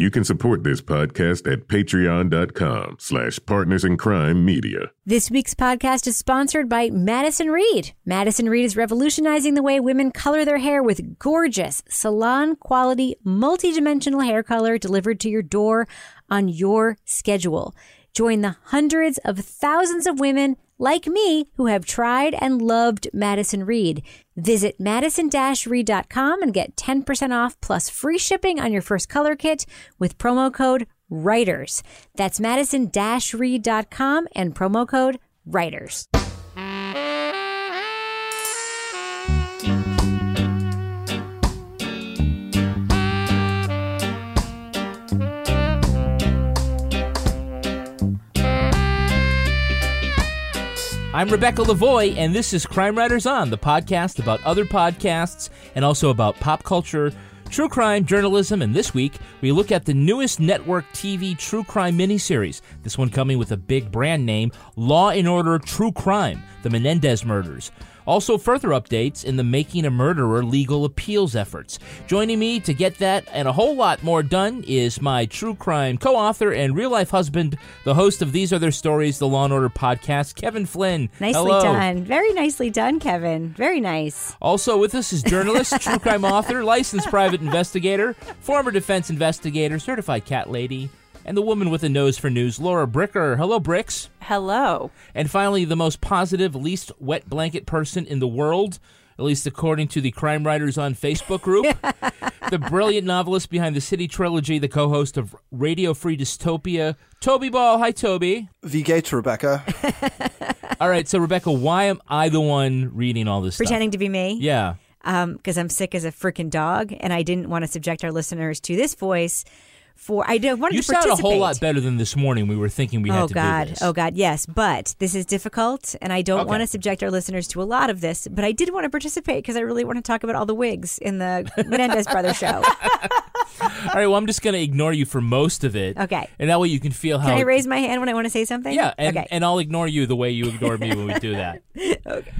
You can support this podcast at patreon.com slash partners in crime media. This week's podcast is sponsored by Madison Reed. Madison Reed is revolutionizing the way women color their hair with gorgeous, salon quality, multidimensional hair color delivered to your door on your schedule. Join the hundreds of thousands of women like me who have tried and loved Madison Reed. Visit madison-reed.com and get 10% off plus free shipping on your first color kit with promo code WRITERS. That's madison-reed.com and promo code WRITERS. I'm Rebecca Lavoie, and this is Crime Writers On, the podcast about other podcasts and also about pop culture, true crime, journalism, and this week we look at the newest network TV true crime miniseries. This one coming with a big brand name Law and Order True Crime The Menendez Murders. Also, further updates in the Making a Murderer legal appeals efforts. Joining me to get that and a whole lot more done is my true crime co author and real life husband, the host of These Other Stories, the Law and Order podcast, Kevin Flynn. Nicely Hello. done. Very nicely done, Kevin. Very nice. Also with us is journalist, true crime author, licensed private investigator, former defense investigator, certified cat lady, and the woman with a nose for news, Laura Bricker. Hello, Bricks. Hello. And finally, the most positive, least wet blanket person in the world, at least according to the Crime Writers on Facebook group. the brilliant novelist behind the City Trilogy, the co host of Radio Free Dystopia, Toby Ball. Hi, Toby. V Gates, Rebecca. All right, so Rebecca, why am I the one reading all this Pretending to be me. Yeah. Um, because I'm sick as a freaking dog, and I didn't want to subject our listeners to this voice. For I don't want You to sound a whole lot better than this morning. We were thinking we had oh to God! do this. Oh God! Yes, but this is difficult, and I don't Okay. want to subject our listeners to a lot of this. But I did want to participate because I really want to talk about all the wigs in the Menendez brothers show. All right, well, I'm just going to ignore you for most of it. Okay. And that way you can feel how. Can I raise my hand when I want to say something? Yeah, and, okay. and I'll ignore you the way you ignore me when we do that. okay.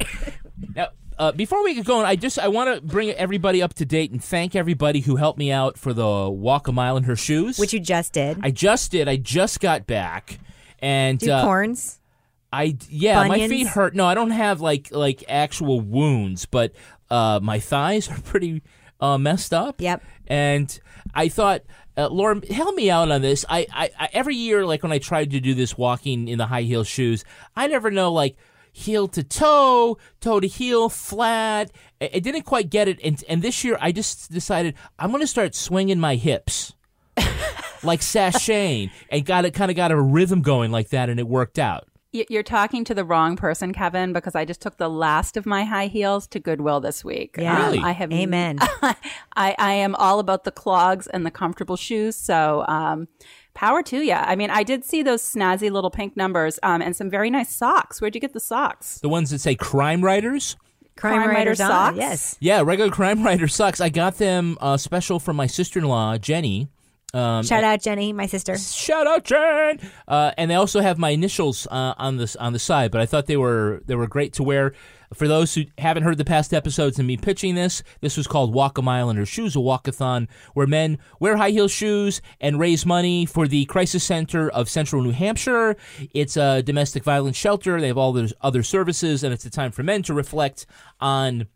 Now, uh, before we get going, I just I want to bring everybody up to date and thank everybody who helped me out for the walk a mile in her shoes. Which you just did. I just did. I just got back, and Do uh, corns. I yeah, my feet hurt. No, I don't have like like actual wounds, but uh, my thighs are pretty uh, messed up. Yep. And I thought, uh, Laura, help me out on this. I, I, I every year, like when I tried to do this walking in the high heel shoes, I never know like heel to toe, toe to heel, flat. I, I didn't quite get it, and and this year I just decided I'm going to start swinging my hips. like sashaying and got it kind of got a rhythm going like that and it worked out You're talking to the wrong person, Kevin, because I just took the last of my high heels to Goodwill this week. Um, Yeah. Really? I have Amen. I, I am all about the clogs and the comfortable shoes. So, um, power to you. I mean, I did see those snazzy little pink numbers um, and some very nice socks. Where'd you get the socks? The ones that say crime writers? Crime, Crime Writer writers on. socks? Yes. Yeah, regular crime writer socks. I got them uh, special from my sister in law, Jenny. Um, Shout out Jenny, my sister. Shout out, Jen! Uh, and they also have my initials uh, on this on the side, but I thought they were they were great to wear. For those who haven't heard the past episodes and me pitching this, this was called Walk a Mile in Her Shoes, a walkathon, where men wear high heel shoes and raise money for the Crisis Center of Central New Hampshire. It's a domestic violence shelter. They have all those other services, and it's a time for men to reflect on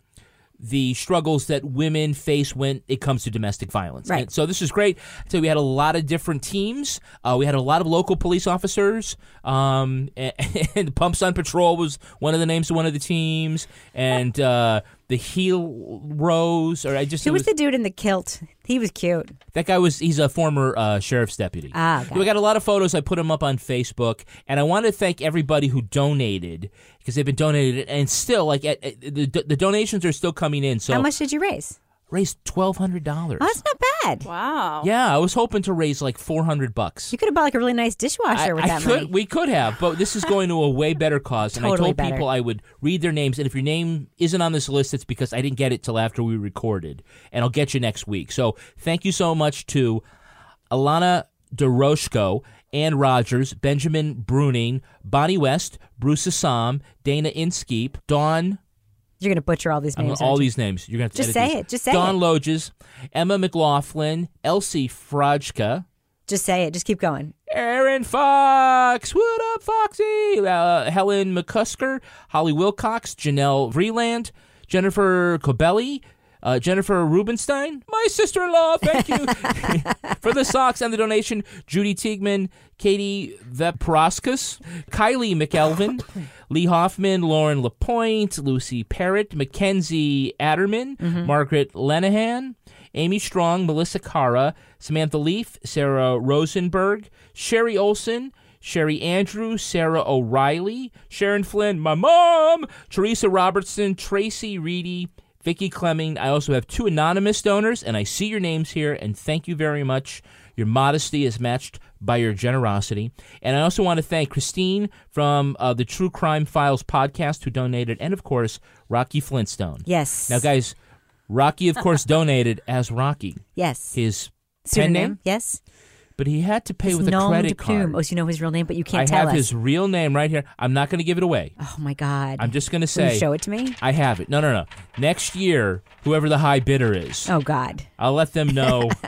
the struggles that women face when it comes to domestic violence. Right. And so this is great. So we had a lot of different teams. Uh, we had a lot of local police officers. Um, and, and Pumps on Patrol was one of the names of one of the teams. And uh, the heel rose, or I just Who it was the dude in the kilt? He was cute. that guy was he's a former uh, sheriff's deputy. Ah, got we got a lot of photos. I put them up on Facebook, and I want to thank everybody who donated because they've been donated, and still like at, at- the the donations are still coming in. So How much did you raise? Raised twelve hundred dollars. Oh, that's not bad. Wow. Yeah, I was hoping to raise like four hundred bucks. You could have bought like a really nice dishwasher I, with I that could, money. we could have, but this is going to a way better cause. And I told better. people I would read their names, and if your name isn't on this list, it's because I didn't get it till after we recorded, and I'll get you next week. So thank you so much to Alana DeRoshko, Ann Rogers, Benjamin Bruning, Bonnie West, Bruce Assam, Dana Inskeep, Dawn You're gonna butcher all these names. all these names. You're gonna Just edit say these. it. Just say Dawn it. Don Loges, Emma McLaughlin, Elsie Frajka, Just say it. Just keep going. Aaron Fox. What up, Foxy? Uh, Helen McCusker, Holly Wilcox, Janelle Vreeland, Jennifer Cobelli, uh, Jennifer Rubenstein, my sister in law. Thank you for the socks and the donation. Judy Teigman, Katie Veproskus, Kylie McElvin, Lee Hoffman, Lauren Lapointe, Lucy Parrott, Mackenzie Adderman, Margaret Lenahan, Amy Strong, Melissa Cara, Samantha Leaf, Sarah Rosenberg, Sherry Olson, Sherry Andrew, Sarah O'Reilly, Sharon Flynn, my mom, Teresa Robertson, Tracy Reedy, Vicky Clemming. I also have two anonymous donors, and I see your names here, and thank you very much. Your modesty is matched by your generosity. And I also want to thank Christine from uh, the True Crime Files podcast who donated, and of course, Rocky Flintstone. Yes. Now, guys, Rocky, of course, donated as Rocky, Yes. his pen name, Yes. But he had to pay His with a nom credit de plume. card. Oh, so you know his real name, but you can't. I tell have us. his real name right here. I'm not going to give it away. Oh my God. I'm just going to Will you say show it to me. I have it. No, no, no. Next year, whoever the high bidder is, Oh God. I'll let them know.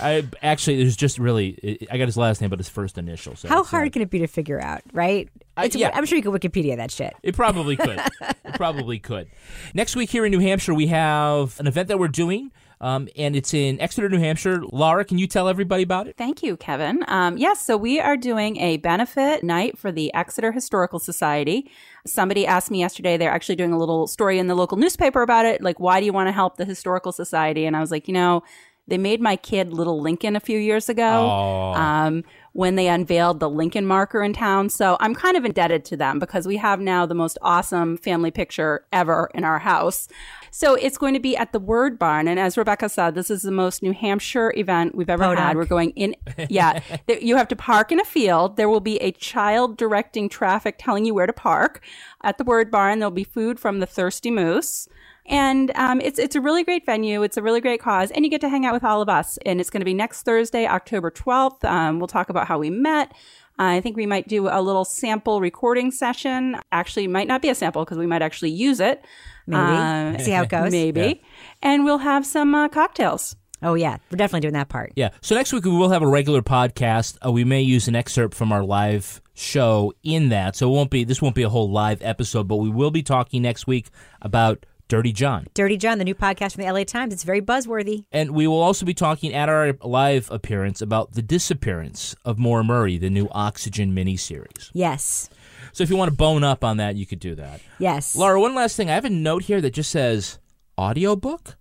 I actually, there's just really, I got his last name, but his first initial. So How it's uh, hard can it be to figure out, right? I- It's, yeah. I'm sure you could Wikipedia that shit. It probably could. it probably could. Next week here in New Hampshire, we have an event that we're doing, um, and it's in Exeter, New Hampshire. Laura, can you tell everybody about it? Thank you, Kevin. Um, yes, so we are doing a benefit night for the Exeter Historical Society. Somebody asked me yesterday, they're actually doing a little story in the local newspaper about it. Like, why do you want to help the Historical Society? And I was like, you know, they made my kid Little Lincoln a few years ago um, when they unveiled the Lincoln marker in town. So I'm kind of indebted to them because we have now the most awesome family picture ever in our house. So it's going to be at the Word Barn. And as Rebecca said, this is the most New Hampshire event we've ever had. We're going in, yeah, you have to park in a field. There will be a child directing traffic telling you where to park. At the Word Barn, there'll be food from the Thirsty Moose. And um, it's it's a really great venue. It's a really great cause, and you get to hang out with all of us. And it's going to be next Thursday, October twelfth. Um, we'll talk about how we met. I think we might do a little sample recording session. Actually, it might not be a sample because we might actually use it. Maybe. Um, See how it goes. Maybe. And we'll have some uh, cocktails. Oh yeah, we're definitely doing that part. Yeah. So next week we will have a regular podcast. Uh, we may use an excerpt from our live show in that. So it won't be this won't be a whole live episode, but we will be talking next week about Dirty John. Dirty John, the new podcast from the LA Times. It's very buzzworthy. And we will also be talking at our live appearance about the disappearance of Maura Murray, the new Oxygen miniseries. Yes. So if you want to bone up on that, you could do that. Yes. Laura, one last thing. I have a note here that just says audiobook.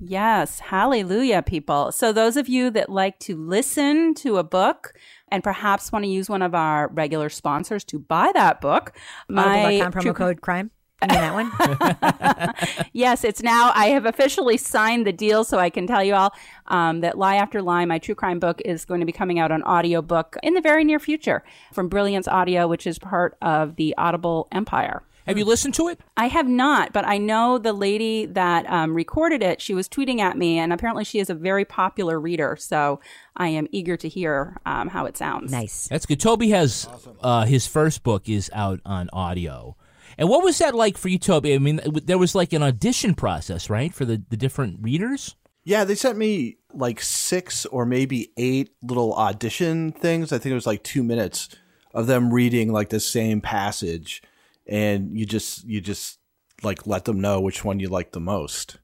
Yes, hallelujah, people. So, those of you that like to listen to a book and perhaps want to use one of our regular sponsors to buy that book, my Audible.com promo code crime. You mean that one? yes, it's now. I have officially signed the deal, so I can tell you all um, that Lie After Lie, my true crime book, is going to be coming out on audiobook in the very near future from Brilliance Audio, which is part of the Audible empire. Have you listened to it? I have not, but I know the lady that um, recorded it. She was tweeting at me, and apparently she is a very popular reader. So I am eager to hear um, how it sounds. nice. That's good. Toby has uh, his first book is out on audio. And what was that like for you, Toby? I mean, there was like an audition process, right, for the, the different readers? Yeah, they sent me like six or maybe eight little audition things. I think it was like two minutes of them reading like the same passage, and you just you just like let them know which one you like the most.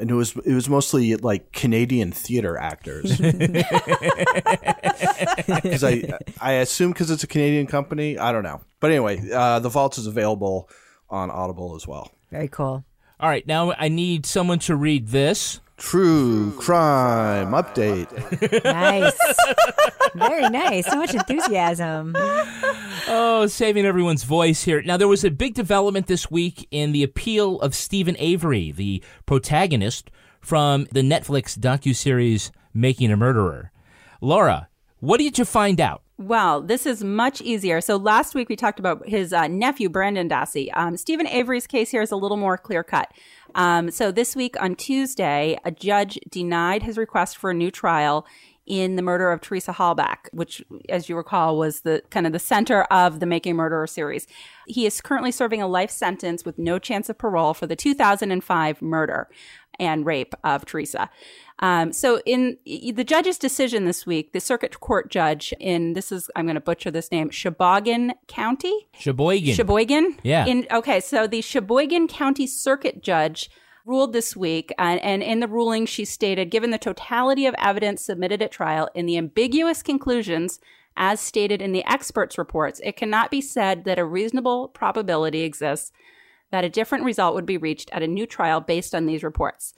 And it was it was mostly like Canadian theater actors. Because I I assume because it's a Canadian company, I don't know. But anyway, uh, the vault is available on Audible as well. Very cool. All right, now I need someone to read this. True crime update. Nice. Very nice. So much enthusiasm. Oh, saving everyone's voice here. Now, there was a big development this week in the appeal of Steven Avery, the protagonist from the Netflix docuseries Making a Murderer. Laura, what did you find out? Well, this is much easier. So last week we talked about his uh, nephew, Brendan Dassey. Um, Steven Avery's case here is a little more clear cut. Um, so this week on Tuesday, a judge denied his request for a new trial in the murder of Teresa Halbach, which, as you recall, was the kind of the center of the Making Murderer series. He is currently serving a life sentence with no chance of parole for the 2005 murder and rape of Teresa. Um, so, in the judge's decision this week, the circuit court judge in this is I'm going to butcher this name, Sheboygan County, Sheboygan. Sheboygan, Yeah. In okay, so the Sheboygan County Circuit Judge ruled this week, and, and in the ruling, she stated, given the totality of evidence submitted at trial and the ambiguous conclusions as stated in the experts' reports, it cannot be said that a reasonable probability exists that a different result would be reached at a new trial based on these reports.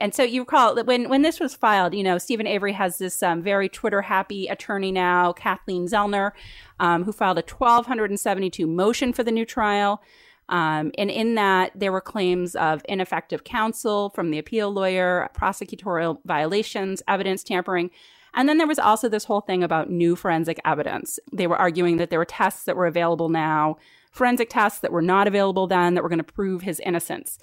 And so you recall that when, when this was filed, you know, Steven Avery has this um, very Twitter happy attorney now, Kathleen Zellner, um, who filed a 1,272 motion for the new trial. Um, and in that, there were claims of ineffective counsel from the appeal lawyer, prosecutorial violations, evidence tampering. And then there was also this whole thing about new forensic evidence. They were arguing that there were tests that were available now, forensic tests that were not available then that were going to prove his innocence.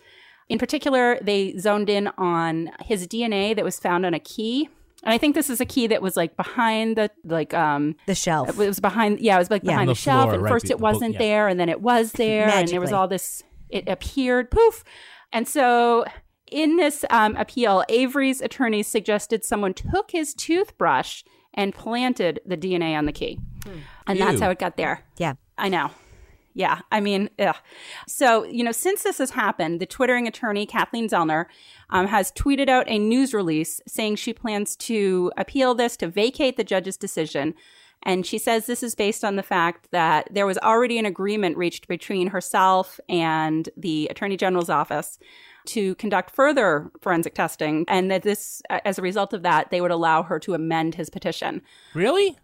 In particular, they zoned in on his DNA that was found on a key. And I think this is a key that was like behind the like um The shelf. it was behind yeah, it was like Yeah. behind On the, the shelf. floor, At right, first it wasn't yeah. there and then it was there and there was all this it appeared poof. And so in this um, appeal, Avery's attorney suggested someone took his toothbrush and planted the DNA on the key. And that's how it got there. Yeah. I know. Yeah, I mean, ugh. so you know, since this has happened, the twittering attorney Kathleen Zellner um, has tweeted out a news release saying she plans to appeal this to vacate the judge's decision. And she says this is based on the fact that there was already an agreement reached between herself and the attorney general's office to conduct further forensic testing, and that this, as a result of that, they would allow her to amend his petition. Really?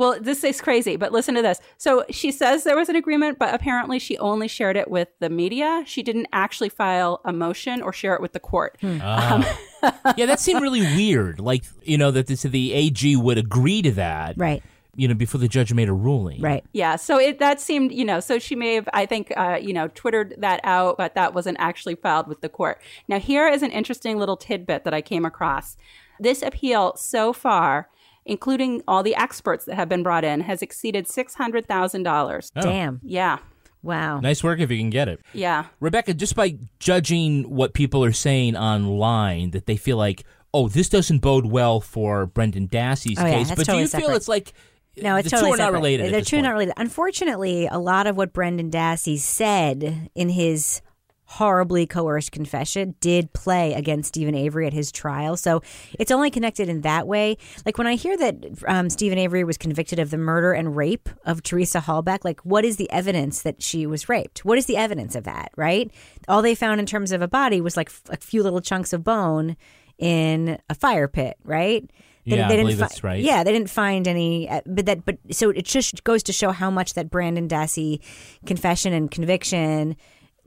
Well, this is crazy, but listen to this. So she says there was an agreement, but apparently she only shared it with the media. She didn't actually file a motion or share it with the court. Ah. yeah, that seemed really weird. Like, you know, that this, the AG would agree to that. Right. You know, before the judge made a ruling. Right. Yeah, so it that seemed, you know, so she may have, I think, uh, you know, twittered that out, but that wasn't actually filed with the court. Now, here is an interesting little tidbit that I came across. This appeal so far, including all the experts that have been brought in, has exceeded six hundred thousand dollars. Oh. Damn. Yeah, Wow. Nice work if you can get it. yeah. Rebecca, just by judging what people are saying online, that they feel like, oh, this doesn't bode well for Brendan Dassey's Oh, yeah, case. that's but do totally you feel it's like No, it's the totally two are not related? They're this two point? not related. Unfortunately, a lot of what Brendan Dassey said in his horribly coerced confession did play against Steven Avery at his trial. So it's only connected in that way. Like when I hear that um, Steven Avery was convicted of the murder and rape of Teresa Halbach, like what is the evidence that she was raped? What is the evidence of that, right? All they found in terms of a body was like f- a few little chunks of bone in a fire pit, right? They, Yeah, I didn't believe fi- that's right. Yeah, they didn't find any, uh, but that, but so it just goes to show how much that Brendan Dassey confession and conviction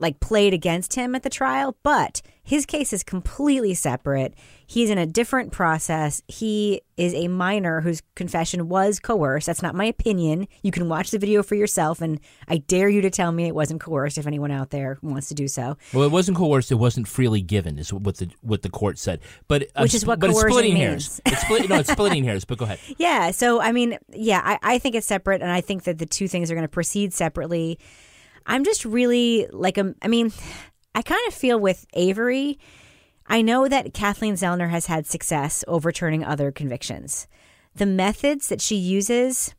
like played against him at the trial. But his case is completely separate. He's in a different process. He is a minor whose confession was coerced. That's not my opinion. You can watch the video for yourself, and I dare you to tell me it wasn't coerced. If anyone out there wants to do so, Well, it wasn't coerced. It wasn't freely given, is what the what the court said. But I'm Which is what but it's coercion splitting means. hairs. It's split, no, it's splitting hairs. But go ahead. Yeah. So, I mean, yeah, I, I think it's separate, and I think that the two things are going to proceed separately. I'm just really like, um, I mean, I kind of feel with Avery, I know that Kathleen Zellner has had success overturning other convictions. The methods that she uses,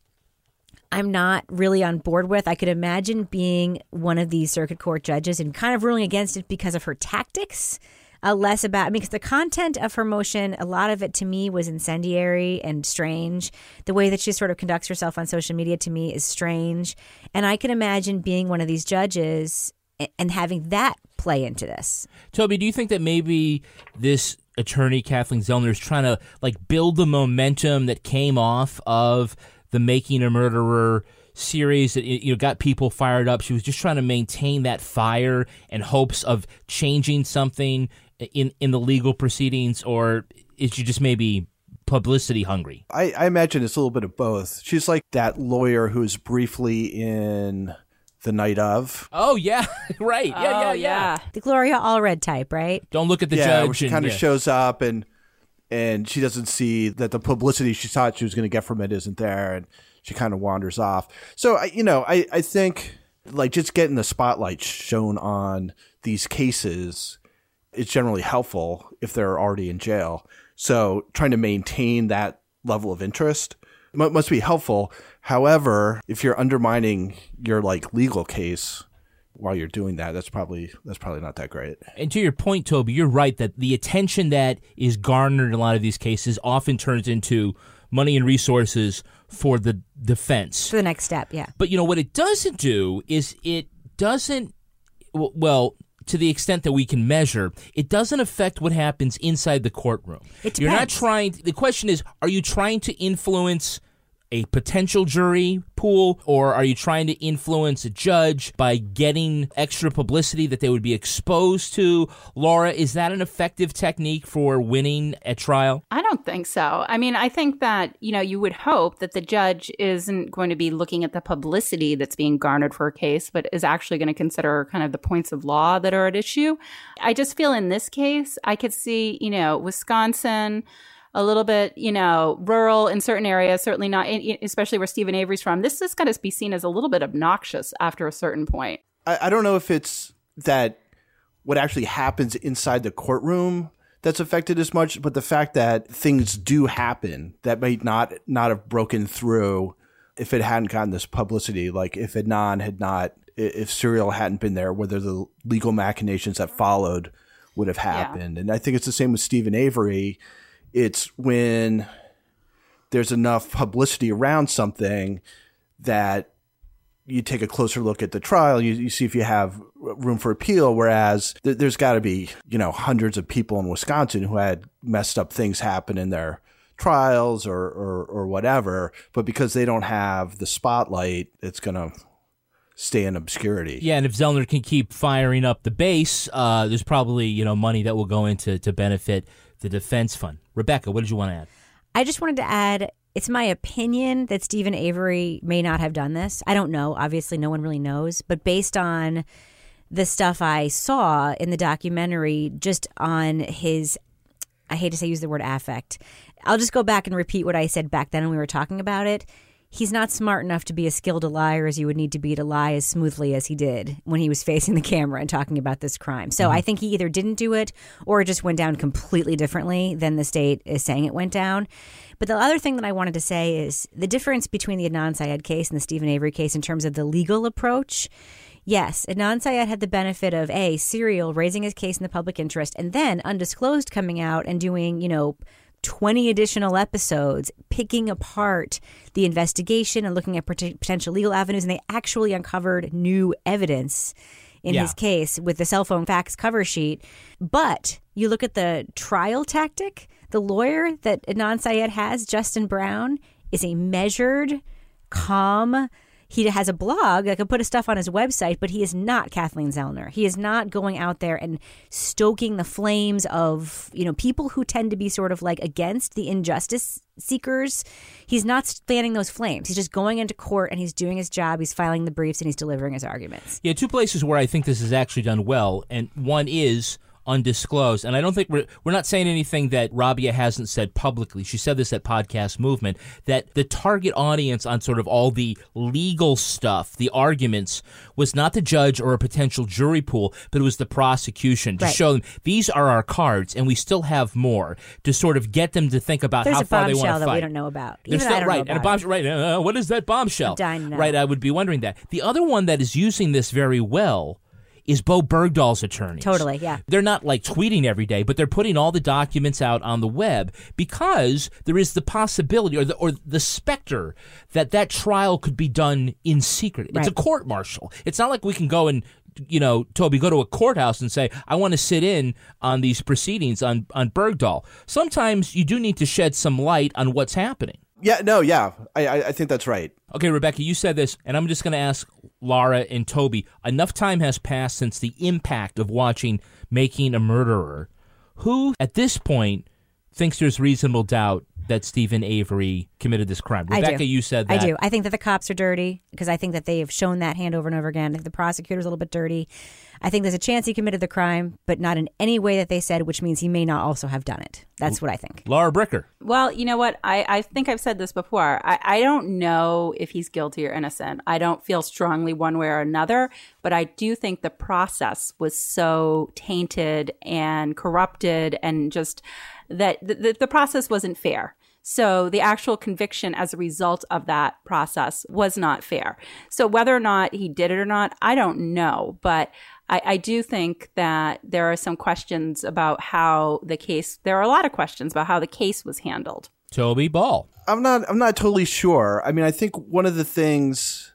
I'm not really on board with. I could imagine being one of these circuit court judges and kind of ruling against it because of her tactics, uh, less about, because the content of her motion, a lot of it to me was incendiary and strange. The way that she sort of conducts herself on social media to me is strange. And I can imagine being one of these judges and having that play into this. Toby, do you think that maybe this attorney Kathleen Zellner is trying to like build the momentum that came off of the Making a Murderer series that you know got people fired up? She was just trying to maintain that fire and hopes of changing something in in the legal proceedings, or is she just maybe publicity hungry? I, I imagine it's a little bit of both. She's like that lawyer who's briefly in the night of. Oh yeah, right. Yeah, oh, yeah, Oh, yeah. The Gloria Allred type, right? Don't look at the yeah, judge. where she kind of yeah. shows up and and she doesn't see that the publicity she thought she was going to get from it isn't there, and she kind of wanders off. So I, you know, I I think like just getting the spotlight shown on these cases is generally helpful if they're already in jail. So trying to maintain that level of interest must be helpful. However, if you're undermining your like legal case while you're doing that, that's probably that's probably not that great. And to your point, Toby, you're right that the attention that is garnered in a lot of these cases often turns into money and resources for the defense. For the next step, yeah. But you know what it doesn't do is it doesn't well to the extent that we can measure, it doesn't affect what happens inside the courtroom. You're not trying the question is are you trying to influence a potential jury pool or are you trying to influence a judge by getting extra publicity that they would be exposed to? Laura, is that an effective technique for winning a trial? I don't think so. I mean, I think that, you know, you would hope that the judge isn't going to be looking at the publicity that's being garnered for a case, but is actually going to consider kind of the points of law that are at issue. I just feel in this case, I could see, you know, Wisconsin, a little bit, you know, rural in certain areas, certainly not, in, especially where Steven Avery's from. This is going to be seen as a little bit obnoxious after a certain point. I, I don't know if it's that what actually happens inside the courtroom that's affected as much, but the fact that things do happen that might not not have broken through if it hadn't gotten this publicity. Like if Adnan had not, if Serial hadn't been there, whether the legal machinations that followed would have happened. And I think it's the same with Stephen Avery. It's when there's enough publicity around something that you take a closer look at the trial, you, you see if you have room for appeal. Whereas th- there's got to be, you know, hundreds of people in Wisconsin who had messed up things happen in their trials or, or, or whatever. But because they don't have the spotlight, it's going to stay in obscurity. Yeah, and if Zellner can keep firing up the base, uh, there's probably you know money that will go into to benefit the defense fund. Rebecca, what did you want to add? I just wanted to add it's my opinion that Steven Avery may not have done this. I don't know. Obviously, no one really knows. But based on the stuff I saw in the documentary, just on his, I hate to say use the word affect. I'll just go back and repeat what I said back then when we were talking about it. He's not smart enough to be as skilled a liar as you would need to be to lie as smoothly as he did when he was facing the camera and talking about this crime. So mm-hmm. I think he either didn't do it or it just went down completely differently than the state is saying it went down. But the other thing that I wanted to say is the difference between the Adnan Syed case and the Steven Avery case in terms of the legal approach. Yes, Adnan Syed had the benefit of A, Serial raising his case in the public interest, and then Undisclosed coming out and doing, you know, 20 additional episodes picking apart the investigation and looking at pot- potential legal avenues. And they actually uncovered new evidence in Yeah. his case with the cell phone fax cover sheet. But you look at the trial tactic, the lawyer that Adnan Syed has, Justin Brown, is a measured, calm. He has a blog that could put his stuff on his website, but he is not Kathleen Zellner. He is not going out there and stoking the flames of, you know, people who tend to be sort of like against the injustice seekers. He's not fanning those flames. He's just going into court and he's doing his job. He's filing the briefs and he's delivering his arguments. Yeah, two places where I think this is actually done well, and one is undisclosed. And I don't think we're we're not saying anything that Rabia hasn't said publicly. She said this at Podcast Movement that the target audience on sort of all the legal stuff, the arguments, was not the judge or a potential jury pool, but it was the prosecution to Right. show them these are our cards, and we still have more to sort of get them to think about There's how far they want bombshell to that fight. we don't know about. Even still I don't right, and a bombshell. Right, uh, what is that bombshell? I'm dying to know. Right, I would be wondering that. The other one that is using this very well is Bowe Bergdahl's attorney. Totally, yeah. They're not like tweeting every day, but they're putting all the documents out on the web because there is the possibility or the or the specter that that trial could be done in secret. It's a court martial. It's not like we can go and you know, Toby, go to a courthouse and say, I want to sit in on these proceedings on, on Bergdahl. Sometimes you do need to shed some light on what's happening. Yeah, no, yeah, I, I, I think that's right. Okay, Rebecca, you said this, and I'm just going to ask Laura and Toby. Enough time has passed since the impact of watching Making a Murderer. Who, at this point, thinks there's reasonable doubt that Steven Avery committed this crime? Rebecca, you said that. I do. I think that the cops are dirty because I think that they have shown that hand over and over again. I think the prosecutor's a little bit dirty. I think there's a chance he committed the crime, but not in any way that they said, which means he may not also have done it. That's what I think. Laura Bricker. Well, you know what? I, I think I've said this before. I, I don't know if he's guilty or innocent. I don't feel strongly one way or another, but I do think the process was so tainted and corrupted and just that the, the, the process wasn't fair. So the actual conviction as a result of that process was not fair. So whether or not he did it or not, I don't know. But I, I do think that there are some questions about how the case, there are a lot of questions about how the case was handled. Toby Ball. I'm not. I'm not totally sure. I mean, I think one of the things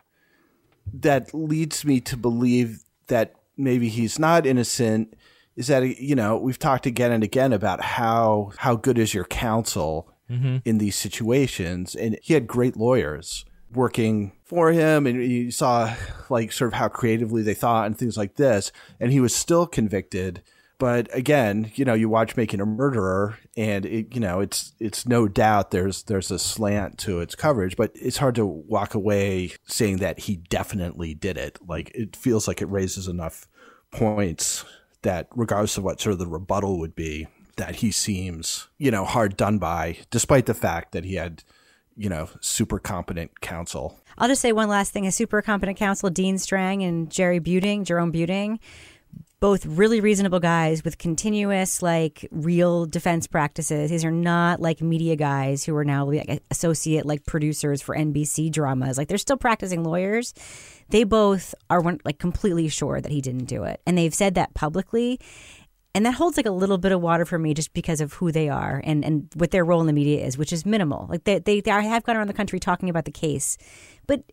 that leads me to believe that maybe he's not innocent is that you know we've talked again and again about how how good is your counsel mm-hmm. in these situations, and he had great lawyers working for him, and you saw like sort of how creatively they thought and things like this, and he was still convicted. But again, you know, you watch Making a Murderer, and it, you know, it's it's no doubt there's there's a slant to its coverage, but it's hard to walk away saying that he definitely did it. Like it feels like it raises enough points that regardless of what sort of the rebuttal would be, that he seems, you know, hard done by, despite the fact that he had, you know, super competent counsel. I'll just say one last thing. A super competent counsel, Dean Strang and Jerry Buting, Jerome Buting, both really reasonable guys with continuous, like, real defense practices. These are not like media guys who are now like associate like producers for NBC dramas. Like, they're still practicing lawyers. They both are like completely sure that he didn't do it, and they've said that publicly. And that holds like a little bit of water for me just because of who they are and, and what their role in the media is, which is minimal. Like they, they, they have gone around the country talking about the case, but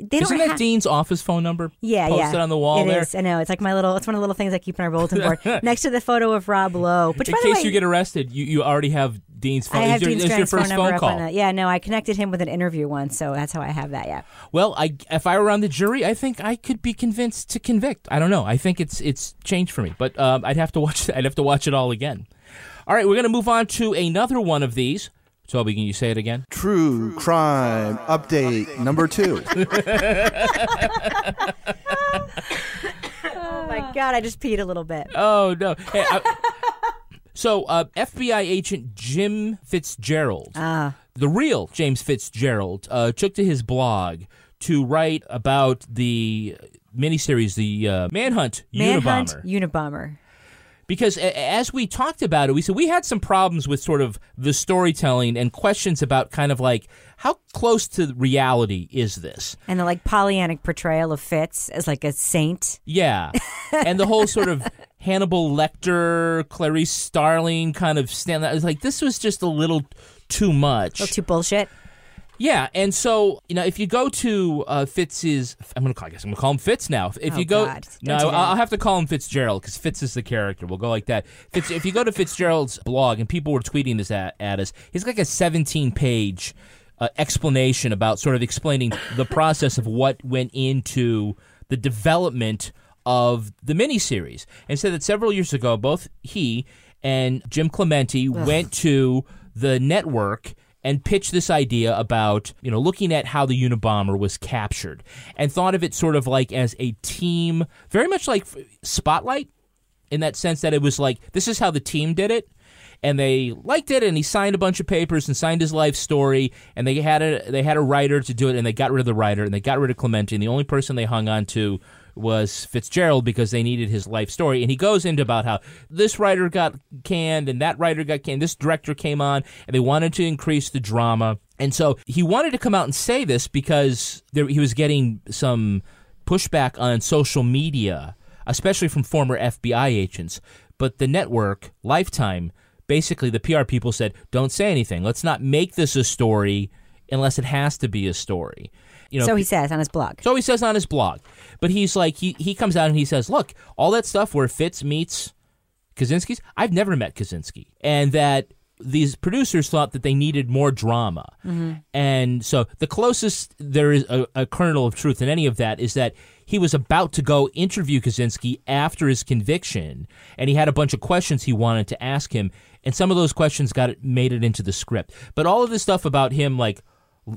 they Isn't don't that have, Dean's office phone number? yeah, posted yeah. on the wall It there. is. I know. It's like my little. It's one of the little things I keep in our bulletin board next to the photo of Rob Lowe. Which, In by the case way, you get arrested, you, you already have Dean's phone. I have It's your, Strang's phone number phone call. Yeah, no, I connected him with an interview once, so that's how I have that. Yeah. Well, I if I were on the jury, I think I could be convinced to convict. I don't know. I think it's it's changed for me, but um, I'd have to watch. I'd have to watch it all again. All right, we're gonna move on to another one of these. Toby, can you say it again? True crime update number two. Oh my God! I just peed a little bit. Oh no. Hey, I- so, uh, FBI agent Jim Fitzgerald, Ah. the real James Fitzgerald, uh, took to his blog to write about the miniseries, the uh, Manhunt Manhunt Unabomber. Unabomber. Because as we talked about it, we said we had some problems with sort of the storytelling and questions about kind of like how close to reality is this? And the like Pollyannic portrayal of Fitz as like a saint. Yeah, and the whole sort of Hannibal Lecter, Clarice Starling kind of stand. It's like this was just a little too much. A little too bullshit. Yeah, and so you know, if you go to uh, Fitz's, I'm gonna call, I guess I'm gonna call him Fitz now. If Oh, you go, God. no, Don't do that. I'll have to call him Fitzgerald because Fitz is the character. We'll go like that. Fitz, if you go to Fitzgerald's blog, and people were tweeting this at, at us, he's like a 17 page uh, explanation about sort of explaining the process of what went into the development of the miniseries, and said that several years ago, both he and Jim Clemente went to the network and pitched this idea about you know looking at how the Unabomber was captured and thought of it sort of like as a team, very much like Spotlight, in that sense that it was like this is how the team did it. And they liked it, and he signed a bunch of papers and signed his life story. And they had a they had a writer to do it, and they got rid of the writer, and they got rid of Clemente. And the only person they hung on to was Fitzgerald because they needed his life story. And he goes into about how this writer got canned and that writer got canned. This director came on and they wanted to increase the drama. And so he wanted to come out and say this because there, he was getting some pushback on social media, especially from former FBI agents. But the network, Lifetime, basically the PR people said, don't say anything. Let's not make this a story unless it has to be a story. You know, so he says on his blog. so he says on his blog. But he's like, he, he comes out and he says, look, all that stuff where Fitz meets Kaczynski's, I've never met Kaczynski. And that these producers thought that they needed more drama. Mm-hmm. And so the closest there is a, a kernel of truth in any of that is that he was about to go interview Kaczynski after his conviction, and he had a bunch of questions he wanted to ask him, and some of those questions got it, made it into the script. But all of this stuff about him, like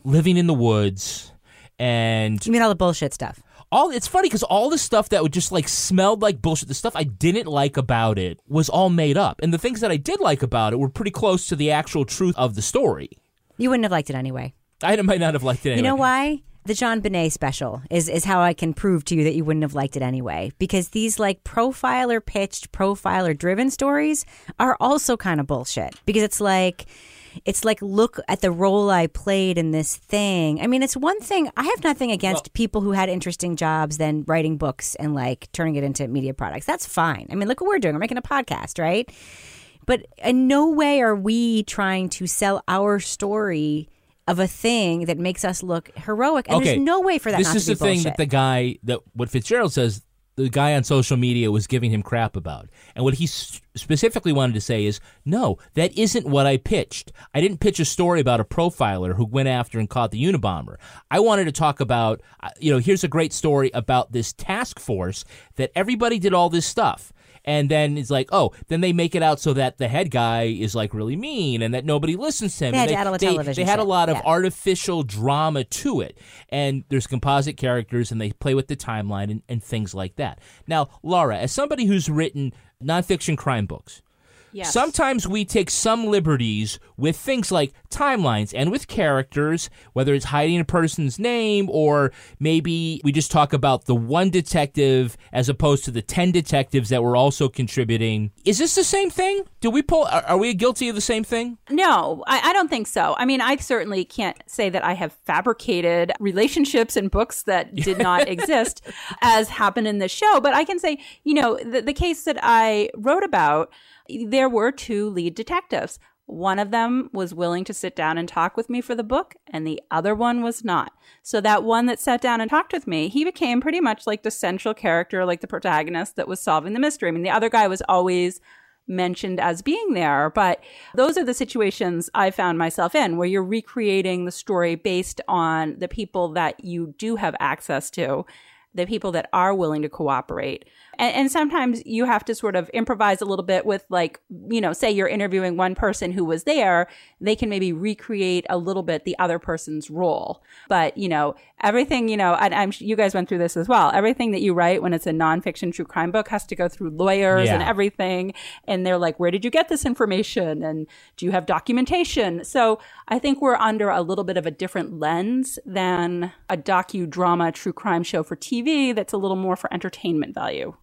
living in the woods, and You mean all the bullshit stuff? All it's funny because all the stuff that would just like smelled like bullshit the stuff i didn't like about it was all made up and the things that i did like about it were pretty close to the actual truth of the story You wouldn't have liked it anyway. i might not have liked it anyway. You know why? The JonBenét special is is how I can prove to you that you wouldn't have liked it anyway. Because these like profiler pitched, profiler driven stories are also kind of bullshit. Because it's like it's like look at the role I played in this thing. I mean, it's one thing. I have nothing against people who had interesting jobs than writing books and like turning it into media products. That's fine. I mean, look what we're doing. We're making a podcast, right? But in no way are we trying to sell our story of a thing that makes us look heroic. And okay there's no way for that this not is to be the thing that the guy that what fitzgerald says the guy on social media was giving him crap about. And what he s- specifically wanted to say is no that isn't what i pitched. I didn't pitch a story about a profiler who went after and caught the unabomber. I wanted to talk about uh, you know here's a great story about this task force that everybody did all this stuff and then it's like, oh, then they make it out so that the head guy is like really mean and that nobody listens to him. They had And to add all the they, television they had a lot of Yeah. artificial drama to it. And there's composite characters and they play with the timeline and, and things like that. Now, Laura, as somebody who's written nonfiction crime books, Yes. Sometimes we take some liberties with things like timelines and with characters, whether it's hiding a person's name or maybe we just talk about the one detective as opposed to the 10 detectives that were also contributing. Is this the same thing? Do we pull, are, are we guilty of the same thing? No, I, I don't think so. I mean, I certainly can't say that I have fabricated relationships and books that did not exist as happened in this show, but I can say, you know, the, the case that I wrote about, there were two lead detectives. One of them was willing to sit down and talk with me for the book, and the other one was not. So that one that sat down and talked with me, he became pretty much like the central character, like the protagonist that was solving the mystery. I mean, the other guy was always mentioned as being there. But those are the situations I found myself in where you're recreating the story based on the people that you do have access to, the people that are willing to cooperate. And, and sometimes you have to sort of improvise a little bit with, like, you know, say you're interviewing one person who was there, they can maybe recreate a little bit the other person's role. But, you know, everything, you know, and I'm, you guys went through this as well. Everything that you write when it's a nonfiction true crime book has to go through lawyers and everything. And they're like, where did you get this information? And do you have documentation? So I think we're under a little bit of a different lens than a docudrama true crime show for TV that's a little more for entertainment value.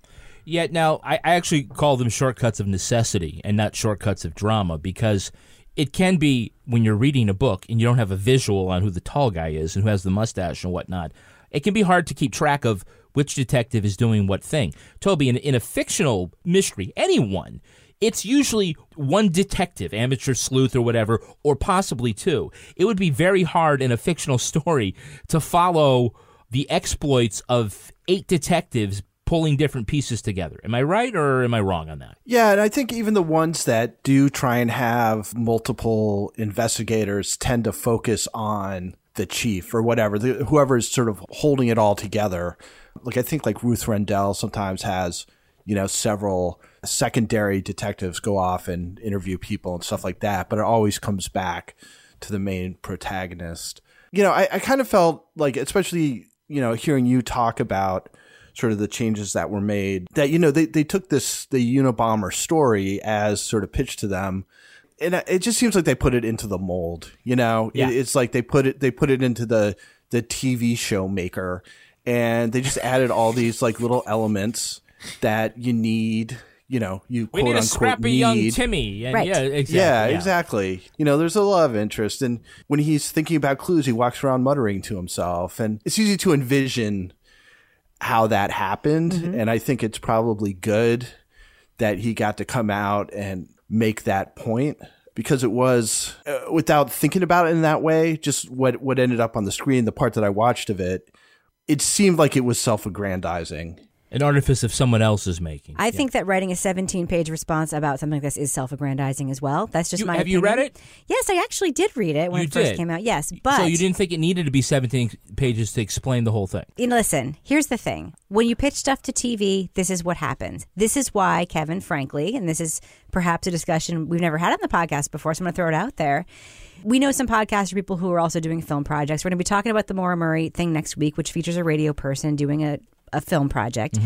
Yet now, I, I actually call them shortcuts of necessity and not shortcuts of drama because it can be when you're reading a book and you don't have a visual on who the tall guy is and who has the mustache and whatnot. It can be hard to keep track of which detective is doing what thing. Toby, in, in a fictional mystery, anyone, it's usually one detective, amateur sleuth or whatever, or possibly two. It would be very hard in a fictional story to follow the exploits of eight detectives pulling different pieces together. Am I right or am I wrong on that? Yeah, and I think even the ones that do try and have multiple investigators tend to focus on the chief or whatever, the, whoever is sort of holding it all together. Like I think like Ruth Rendell sometimes has, you know, several secondary detectives go off and interview people and stuff like that, but it always comes back to the main protagonist. You know, I, I kind of felt like, especially, you know, hearing you talk about sort of the changes that were made that you know they, they took this the unabomber story as sort of pitched to them and it just seems like they put it into the mold you know Yeah. it, it's like they put it they put it into the the tv show maker and they just added all these like little elements that you need you know you We quote need a unquote scrappy need. young Timmy. And Right. Yeah, exactly. Yeah, exactly. You know, there's a lot of interest. And when he's thinking about clues, he walks around muttering to himself. And it's easy to envision how that happened. And I think it's probably good that he got to come out and make that point because it was uh, without thinking about it in that way. Just what what ended up on the screen, the part that I watched of it, it seemed like it was self-aggrandizing. An artifice of someone else's making. I think that writing a 17 page response about something like this is self aggrandizing as well. That's just You- my have you read it? Yes, I actually did read it when You it first came out. Yes, but so you didn't think it needed to be 17 pages to explain the whole thing. You know, listen, here's the thing. When you pitch stuff to TV, this is what happens. This is why Kevin, frankly, and this is perhaps a discussion we've never had on the podcast before, so I'm going to throw it out there. We know some podcaster people who are also doing film projects. We're going to be talking about the Maura Murray thing next week, which features a radio person doing a, a film project.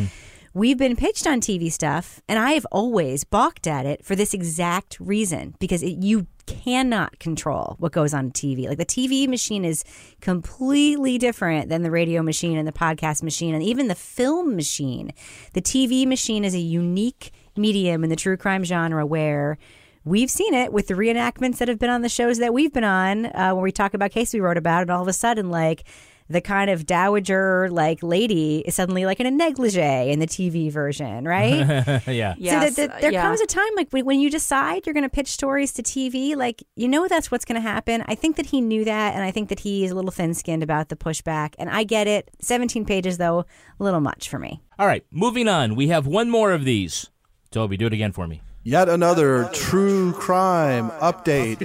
We've been pitched on TV stuff, and I have always balked at it for this exact reason because it, you cannot control what goes on TV. Like the TV machine is completely different than the radio machine and the podcast machine and even the film machine. The TV machine is a unique medium in the true crime genre where we've seen it with the reenactments that have been on the shows that we've been on uh, when we talk about cases we wrote about, and all of a sudden, like the kind of dowager like lady is suddenly like in a negligee in the TV version, right? yeah. Yes, so that, that there yeah. comes a time like when, when you decide you're going to pitch stories to TV, like you know that's what's going to happen. I think that he knew that, and I think that he is a little thin-skinned about the pushback, and I get it. 17 pages though, a little much for me. All right, moving on. We have one more of these. Toby, do it again for me. Yet another true crime update.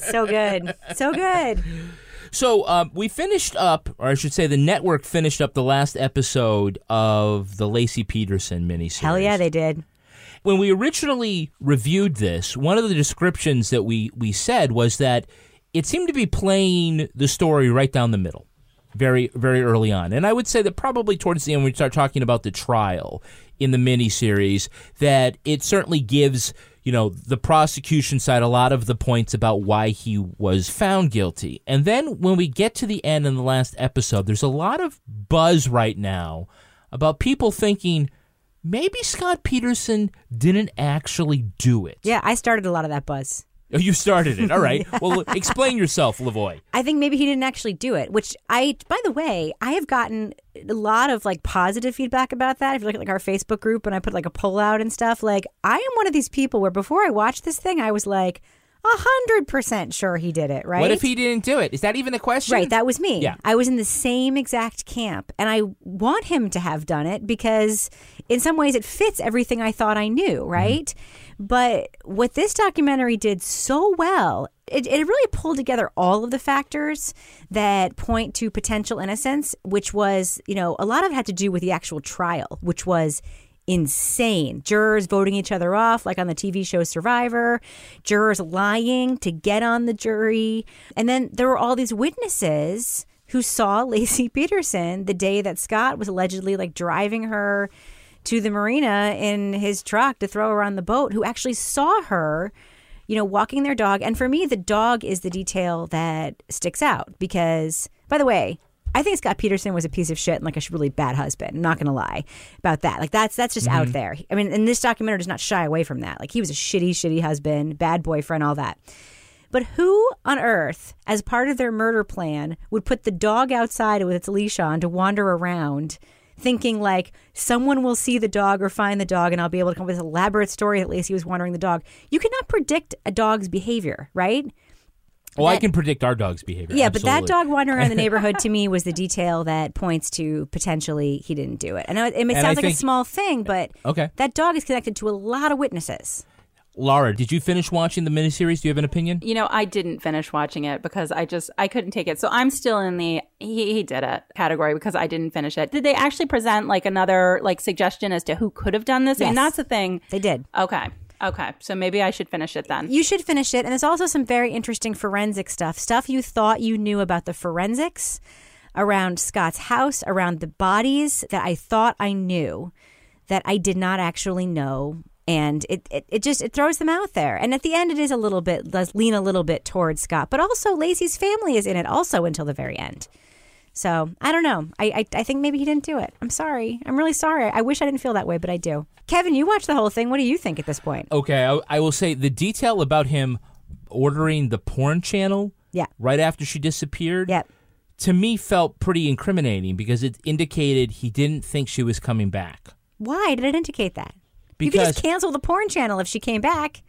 So good, so good. So um, we finished up, or I should say, the network finished up the last episode of the Laci Peterson miniseries. Hell yeah, they did. when we originally reviewed this, one of the descriptions that we we said was that it seemed to be playing the story right down the middle, very very early on. And I would say that probably towards the end, when we start talking about the trial in the miniseries, that it certainly gives you know the prosecution side a lot of the points about why he was found guilty. And then when we get to the end in the last episode, there's a lot of buzz right now about people thinking maybe Scott Peterson didn't actually do it. Yeah, I started a lot of that buzz. Oh, you started it. All right. Well, explain yourself, Lavoie. I think maybe he didn't actually do it, which I, by the way, I have gotten a lot of like positive feedback about that. If you look at like our Facebook group and I put like a poll out and stuff, like I am one of these people where before I watched this thing, I was like a hundred percent sure he did it, right? What if he didn't do it? Is that even a question? Right, that was me. Yeah. I was in the same exact camp, and I want him to have done it because, in some ways, it fits everything I thought I knew, mm-hmm. right? But what this documentary did so well, it, it really pulled together all of the factors that point to potential innocence, which was, you know, a lot of it had to do with the actual trial, which was insane. Jurors voting each other off, like on the TV show Survivor, jurors lying to get on the jury. And then there were all these witnesses who saw Laci Peterson the day that Scott was allegedly like driving her to the marina in his truck to throw her on the boat, who actually saw her. You know, walking their dog. And for me, the dog is the detail that sticks out because, by the way, I think Scott Peterson was a piece of shit and like a really bad husband. I'm not to lie about that. Like that's that's just out mm-hmm. there. I mean, and this documentary does not shy away from that. Like he was a shitty, shitty husband, bad boyfriend, all that. But who on earth, as part of their murder plan, would put the dog outside with its leash on to wander around, thinking like someone will see the dog or find the dog, and I'll be able to come up with this elaborate story that Laci was wandering the dog? You cannot predict a dog's behavior, right? Oh, I can predict our dog's behavior. Yeah, but that dog wandering around the neighborhood to me was the detail that points to potentially he didn't do it. And know it, it And sounds like a small thing, but Okay. that dog is connected to a lot of witnesses. Laura, did you finish watching the miniseries? Do you have an opinion? You know, I didn't finish watching it because I just I couldn't take it. So I'm still in the he, he did it category because I didn't finish it. Did they actually present like another like suggestion as to who could have done this? Yes. And that's the thing. They did. Okay. Okay. So maybe I should finish it then. You should finish it. And there's also some very interesting forensic stuff. Stuff you thought you knew about the forensics around Scott's house, around the bodies that I thought I knew that I did not actually know. And it, it, it just it throws them out there. And at the end it is a little bit does lean a little bit towards Scott. But also Laci's family is in it also until the very end. So I don't know. I, I I think maybe he didn't do it. I'm sorry. I'm really sorry. I wish I didn't feel that way, but I do. Kevin, you watched the whole thing. What do you think at this point? Okay, I, I will say the detail about him ordering the porn channel Yeah. right after she disappeared Yep. to me felt pretty incriminating because it indicated he didn't think she was coming back. Why did it indicate that? You could just cancel the porn channel if she came back.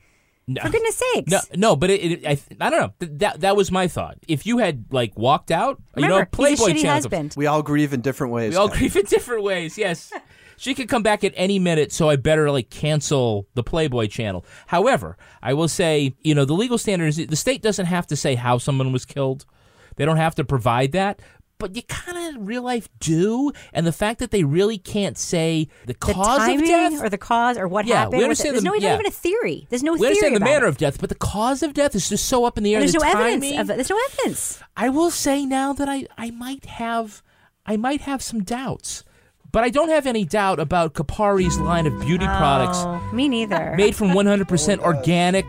No, For goodness sakes. No, no, but it, it, I, I don't know. Th- That that was my thought. If you had like walked out, you know, Playboy he's a shitty channel- husband. We all grieve in different ways. We all Ken. grieve in different ways. Yes, she could come back at any minute, so I better like cancel the Playboy channel. However, I will say, you know, the legal standard is the state doesn't have to say how someone was killed. They don't have to provide that. But you kind of in real life do, and the fact that they really can't say the the cause timing of death or the cause or what Yeah, happened. we or the- There's no yeah. even a theory. There's no we theory understand the manner it. of death, but the cause of death is just so up in the air. And there's the no timing, evidence of it. There's no evidence. I will say now that I, I might have I might have some doubts. But I don't have any doubt about Kopari's line of beauty products Oh, me neither. made from 100% organic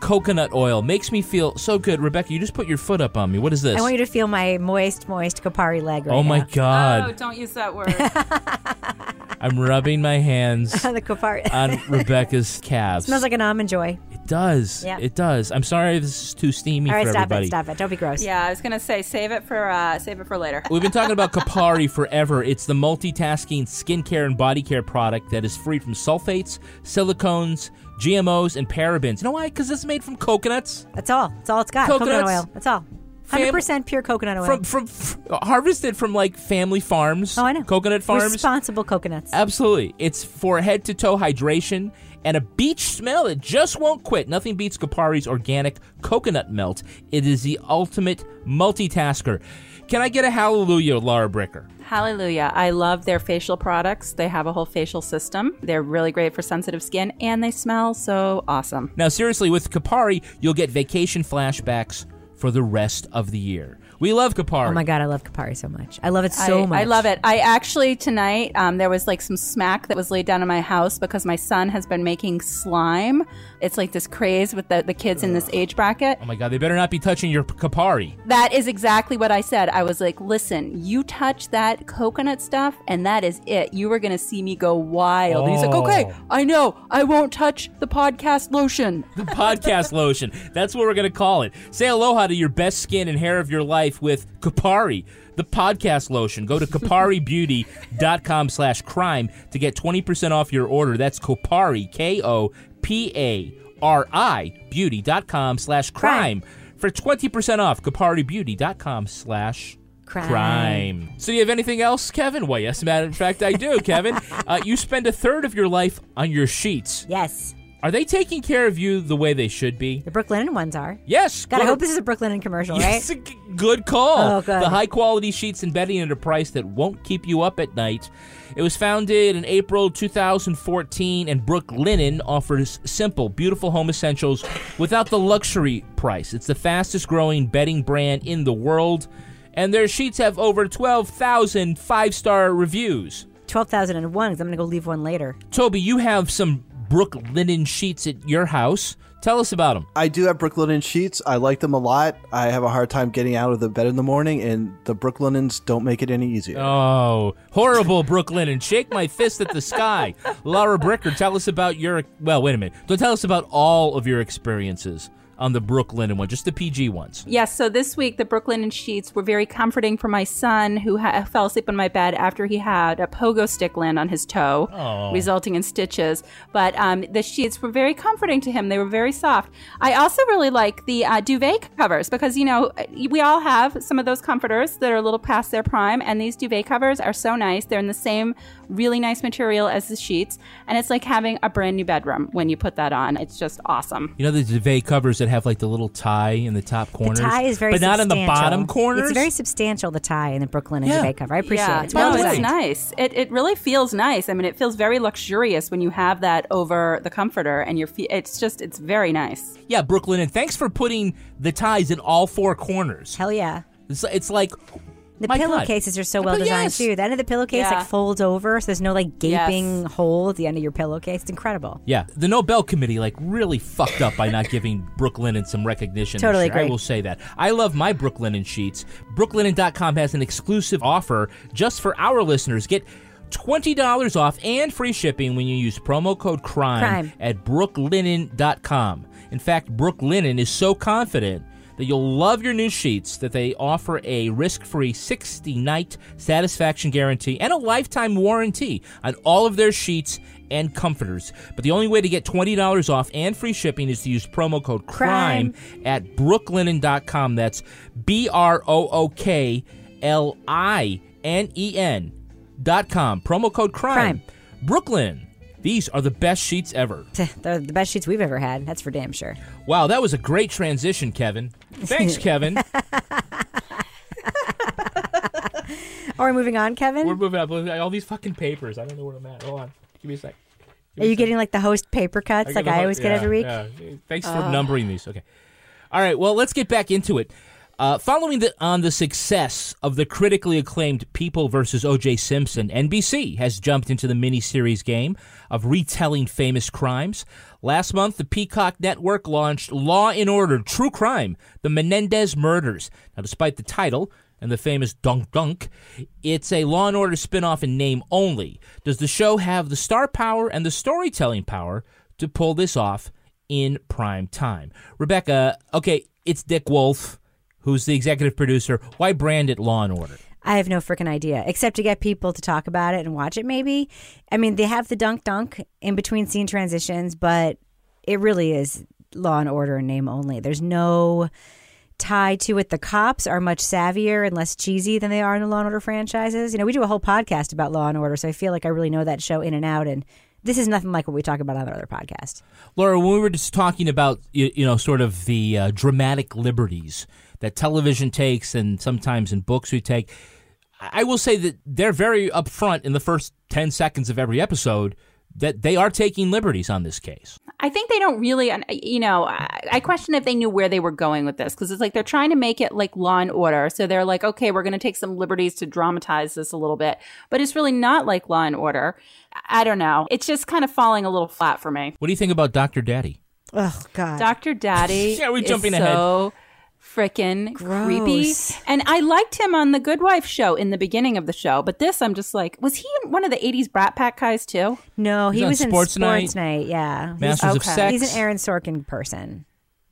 coconut oil. Makes me feel so good. Rebecca, you just put your foot up on me. What is this? I want you to feel my moist, moist Kopari leg right oh my now. Oh, god. don't use that word. I'm rubbing my hands on the Kopari. on Rebecca's calves. smells like an almond joy. it does. Yeah. It does. I'm sorry if this is too steamy All right, for stop everybody. it, stop it. Don't be gross. yeah, I was gonna say save it for uh, save it for later. We've been talking about Kopari forever. It's the multitasking skincare and body care product that is free from sulfates, silicones, GMOs, and parabens. You know why? Because it's made from coconuts. That's all. That's all it's got. Coconut Coconuts. oil. That's all. Hundred percent pure coconut oil. From from f- harvested from like family farms. oh, I know. Coconut farms. Responsible coconuts. Absolutely. It's for head to toe hydration and a beach smell that just won't quit. Nothing beats Kopari's organic coconut melt. It is the ultimate multitasker. Can I get a hallelujah, Laura Bricker? Hallelujah. I love their facial products. They have a whole facial system. They're really great for sensitive skin and they smell so awesome. Now, seriously, with Kopari, you'll get vacation flashbacks for the rest of the year. We love Kopari. oh my god, I love Kopari so much. I love it so I, much. I love it. I actually tonight um, there was like some smack that was laid down in my house because my son has been making slime. It's like this craze with the, the kids in this age bracket. Oh my god, they better not be touching your Kopari. That is exactly what I said. I was like, listen, you touch that coconut stuff, and that is it. You are going to see me go wild. And he's like, Oh. okay, I know. I won't touch the podcast lotion. The podcast lotion. That's what we're going to call it. Say aloha to your best skin and hair of your life with Kopari, the podcast lotion. Go to koparibeauty.com slash crime to get 20% off your order. That's Kopari, K-O-P-A-R-I, beauty.com slash crime for 20% off. Koparibeauty.com slash Crime. crime. So, do you have anything else, Kevin? Well, yes, matter of fact, I do, Kevin. Uh, you spend a third of your life on your sheets. Yes. Are they taking care of you the way they should be? The Brooklinen ones are. Yes. God, I hope this is a Brooklinen commercial, right? Yes, g- good call. Oh, good. The high quality sheets and bedding at a price that won't keep you up at night. It was founded in April 2014, and Brooklinen offers simple, beautiful home essentials without the luxury price. It's the fastest growing bedding brand in the world, and their sheets have over 12,000 five star reviews. 12,001 because I'm going to go leave one later. Toby, you have some Brooklinen sheets at your house. Tell us about them. I do have Brooklinen sheets. I like them a lot. I have a hard time getting out of the bed in the morning, and the Brooklinens don't make it any easier. Oh, horrible Brooklinen shake my fist at the sky. Laura Bricker, tell us about your. Well, wait a minute. Don't tell us about all of your experiences on the Brooklinen, just the PG ones. Yes, so this week the Brooklinen sheets were very comforting for my son who ha- fell asleep on my bed after he had a pogo stick land on his toe, resulting in stitches. But um, the sheets were very comforting to him. They were very soft. I also really like the uh, duvet covers because, you know, we all have some of those comforters that are a little past their prime, and these duvet covers are so nice. They're in the same really nice material as the sheets, and it's like having a brand new bedroom when you put that on. It's just awesome. You know the duvet covers that have like the little tie in the top corners? The tie is very But not in the bottom corners? It's very substantial, the tie in the Brooklinen Yeah. duvet cover. I appreciate yeah, it. It's no, well the it's nice. It, it really feels nice. I mean, it feels very luxurious when you have that over the comforter, and your feet. It's just, it's very nice. Yeah, Brooklinen, thanks for putting the ties in all four corners. Hell yeah. It's, it's like. The My God. pillowcases are so well designed yes. too. The end of the pillowcase Yeah. like folds over, so there's no like gaping Yes. hole at the end of your pillowcase. It's incredible. Yeah, the Nobel Committee like really fucked up by not giving Brooklinen some recognition. Totally year. I will say that. I love my Brooklinen sheets. Brooklinen.com has an exclusive offer just for our listeners. Get $20 off and free shipping when you use promo code CRIME, Crime. at brooklinen.com. In fact, Brooklinen is so confident that you'll love your new sheets that they offer a risk-free 60-night satisfaction guarantee and a lifetime warranty on all of their sheets and comforters. But the only way to get $20 off and free shipping is to use promo code CRIME, at brooklinen.com. That's B R O O K L I N E N dot com. Promo code CRIME. Crime. Brooklyn. These are the best sheets ever. They're the best sheets we've ever had. That's for damn sure. Wow, that was a great transition, Kevin. Thanks, Kevin. Are we moving on, Kevin? We're moving up. All these fucking papers. I don't know where I'm at. Hold on. Give me a sec. Give Are you sec. getting like the host paper cuts like get I always get every week? yeah. Thanks for oh. numbering these. Okay. All right. Well, let's get back into it. Uh, following the, on the success of the critically acclaimed People versus O.J. Simpson, NBC has jumped into the miniseries game of retelling famous crimes. Last month, the Peacock Network launched Law and Order: True Crime: The Menendez Murders. Now, despite the title and the famous Dunk Dunk, it's a Law and Order spin-off in name only. Does the show have the star power and the storytelling power to pull this off in prime time? Rebecca, okay, it's Dick Wolf, who's the executive producer. Why brand it Law and Order? I have no freaking idea, except to get people to talk about it and watch it. Maybe. I mean, they have the dunk dunk in between scene transitions, but it really is Law and Order in name only. There's no tie to it. The cops are much savvier and less cheesy than they are in the Law and Order franchises. You know, we do a whole podcast about Law and Order, so I feel like I really know that show in and out. And this is nothing like what we talk about on our other podcast. Laura, when we were just talking about you, you know sort of the uh, dramatic liberties that television takes, and sometimes in books we take, I will say that they're very upfront in the first ten seconds of every episode that they are taking liberties on this case. I think they don't really, and, you know, I, I question if they knew where they were going with this because it's like they're trying to make it like Law and Order. So they're like, okay, we're going to take some liberties to dramatize this a little bit, but it's really not like Law and Order. I don't know. It's just kind of falling a little flat for me. What do you think about Doctor Daddy? Oh God. Dr. Daddy Yeah, we're is jumping ahead. so freaking creepy. And I liked him on the Good Wife show in the beginning of the show, but this I'm just like, was he one of the 80s Brat Pack guys too? no, he He's was in Sports Sports, Night, Night. Yeah, He's- Masters of okay. Sex. He's an Aaron Sorkin person.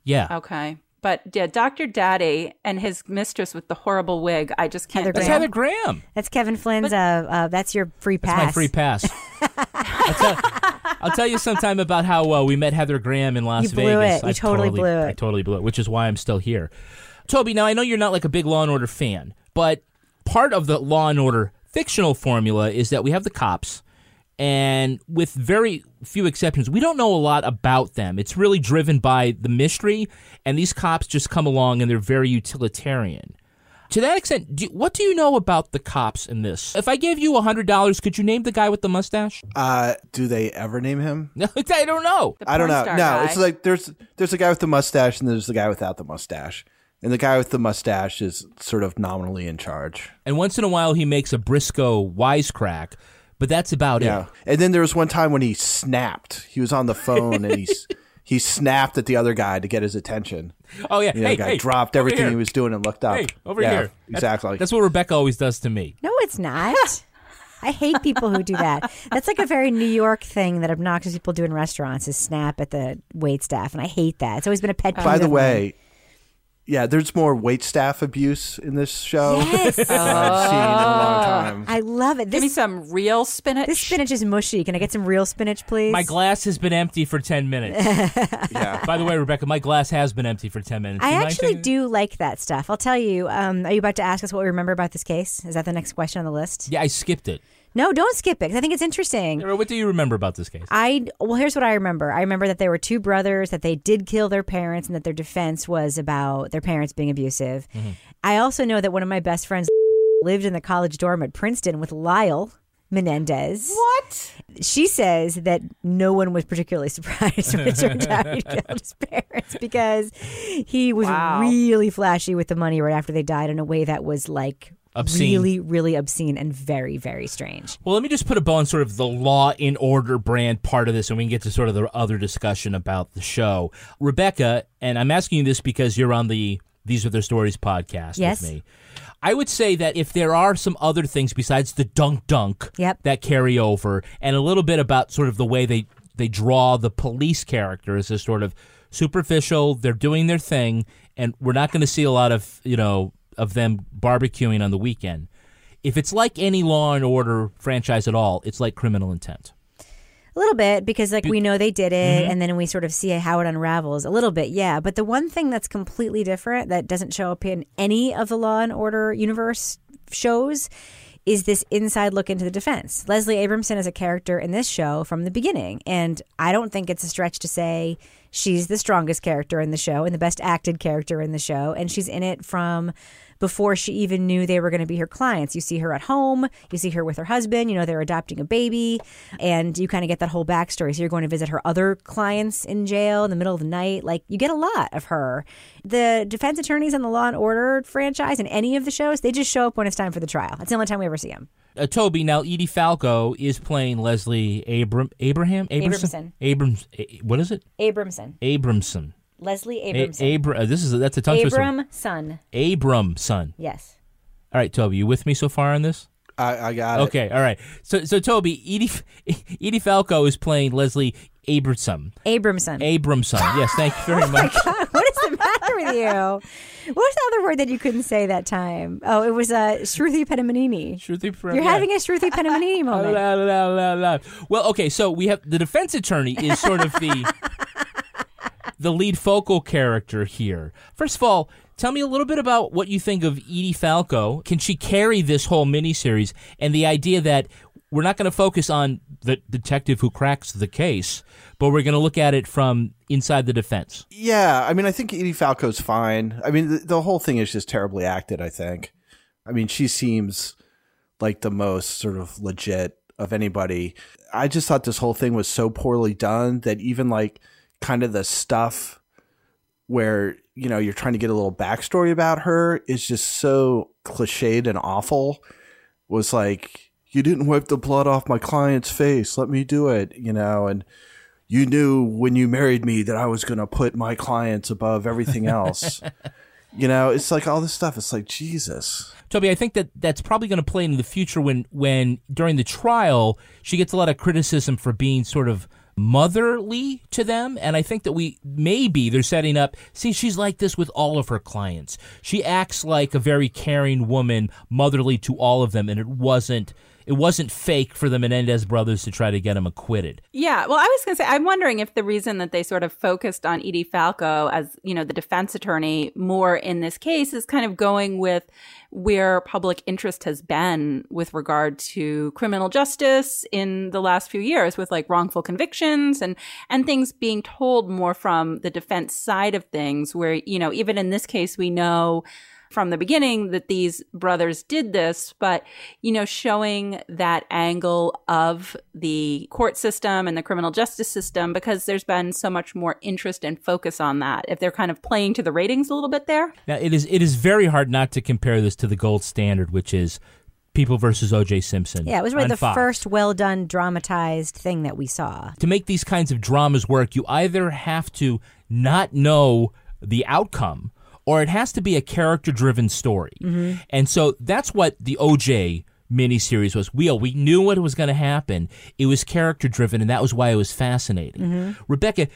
yeah. Okay. But yeah, Dr. Daddy and his mistress with the horrible wig, I just can't. Heather That's. Heather Graham. That's Kevin Flynn's. uh, uh, that's your free pass. That's my free pass. I'll, tell, I'll tell you sometime about how uh, we met Heather Graham in Las You blew Vegas. it. You totally blew it. I totally blew it, which is why I'm still here. Toby, now I know you're not like a big Law and Order fan, but part of the Law and Order fictional formula is that we have the cops, and with very few exceptions, we don't know a lot about them. It's really driven by the mystery, and these cops just come along and they're very utilitarian. To that extent, do, what do you know about the cops in this? If I gave you hundred dollars, could you name the guy with the mustache? Uh, do they ever name him? No, I don't know. The I don't know. No, guy. it's like there's there's a guy with the mustache and there's the guy without the mustache. And the guy with the mustache is sort of nominally in charge. And once in a while, he makes a Briscoe wisecrack, but that's about Yeah. it. And then there was one time when he snapped. He was on the phone and he's he snapped at the other guy to get his attention. Oh yeah, And the hey, other guy hey, dropped everything here. he was doing and looked up. Hey, over Yeah, here. Exactly. That's what Rebecca always does to me. No, it's not. I hate people who do that. That's like a very New York thing that obnoxious people do in restaurants is snap at the wait staff, and I hate that. It's always been a pet peeve. By the of way, yeah, there's more wait staff abuse in this show yes, than I've seen in a long time. I love it. Give me some real spinach. this spinach is mushy. Can I get some real spinach, please? My glass has been empty for ten minutes. Yeah. By the way, Rebecca, my glass has been empty for ten minutes. I you actually taking- do like that stuff. I'll tell you. Um, are you about to ask us what we remember about this case? Is that the next question on the list? Yeah, I skipped it. No, don't skip it. 'cause I think it's interesting. What do you remember about this case? I well, here's what I remember. I remember that there were two brothers that they did kill their parents, and that their defense was about their parents being abusive. Mm-hmm. I also know that one of my best friends lived in the college dorm at Princeton with Lyle Menendez. what? She says that no one was particularly surprised when it turned out he killed his parents because he was Wow. really flashy with the money right after they died in a way that was like Obscene. really, really obscene and very, very strange. Well, let me just put a bow on sort of the Law and Order brand part of this, and we can get to sort of the other discussion about the show. Rebecca, and I'm asking you this because you're on the These Are Their Stories podcast Yes. with me. I would say that if there are some other things besides the dunk dunk Yep. that carry over, and a little bit about sort of the way they, they draw the police characters as sort of superficial, they're doing their thing, and we're not going to see a lot of, you know, of them barbecuing on the weekend. If it's like any Law and Order franchise at all, it's like Criminal Intent. A little bit because like we know they did it Mm-hmm. and then we sort of see how it unravels. A little bit, yeah. But the one thing that's completely different that doesn't show up in any of the Law and Order universe shows is this inside look into the defense. Leslie Abramson is a character in this show from the beginning, and I don't think it's a stretch to say she's the strongest character in the show and the best acted character in the show, and she's in it from before she even knew they were going to be her clients. You see her at home, you see her with her husband, you know, they're adopting a baby, and you kind of get that whole backstory. So you're going to visit her other clients in jail in the middle of the night. Like, you get a lot of her. The defense attorneys in the Law and Order franchise and any of the shows, they just show up when it's time for the trial. That's the only time we ever see them. Uh, Toby, now Edie Falco is playing Leslie Abram Abraham Abramson. Abrams. A- what is it? Abramson. Abramson. Leslie A- Abramson. Abra- uh, this is that's a tongue twister. Abram son. Abramson. Yes. All right, Toby, you with me so far on this? I, I got it. Okay, all right. So, so Toby, Edie, Edie Falco is playing Leslie Abramson. Abramson. Abramson. Yes, thank you very much. God, what is the matter with you? What was the other word that you couldn't say that time? Oh, it was uh, Shruti Pedamanini. Shruti Pra- You're yeah. having a Shruti Pedamanini moment. La, la, la, la. Well, okay, so we have the defense attorney is sort of the the lead focal character here. First of all, tell me a little bit about what you think of Edie Falco. Can she carry this whole miniseries and the idea that we're not going to focus on the detective who cracks the case, but we're going to look at it from inside the defense. Yeah, I mean, I think Edie Falco's fine. I mean, the, the whole thing is just terribly acted. I think. I mean, she seems like the most sort of legit of anybody. I just thought this whole thing was so poorly done that even like kind of the stuff where you know you're trying to get a little backstory about her is just so cliched and awful. Was like you didn't wipe the blood off my client's face. Let me do it. You know and you knew when you married me that I was going to put my clients above everything else. you know, it's like all this stuff. It's like Jesus. Toby, I think that that's probably going to play into the future when, when during the trial she gets a lot of criticism for being sort of motherly to them, and I think that we maybe they're setting up. See, she's like this with all of her clients. She acts like a very caring woman, motherly to all of them, and it wasn't. It wasn't fake for the Menendez brothers to try to get him acquitted. Yeah, well, I was going to say, I'm wondering if the reason that they sort of focused on Edie Falco as, you know, the defense attorney more in this case is kind of going with where public interest has been with regard to criminal justice in the last few years with like wrongful convictions and, and things being told more from the defense side of things where, you know, even in this case, we know from the beginning that these brothers did this, but, you know, showing that angle of the court system and the criminal justice system because there's been so much more interest and focus on that. If they're kind of playing to the ratings a little bit there. Now, it is it is very hard not to compare this to the gold standard, which is People versus O.J. Simpson. Yeah, it was really the Fox. first well done dramatized thing that we saw. to make these kinds of dramas work, you either have to not know the outcome or it has to be a character driven story. Mm-hmm. And so that's what the OJ miniseries was. We, we knew what was going to happen. It was character driven, and that was why it was fascinating. Mm-hmm. Rebecca,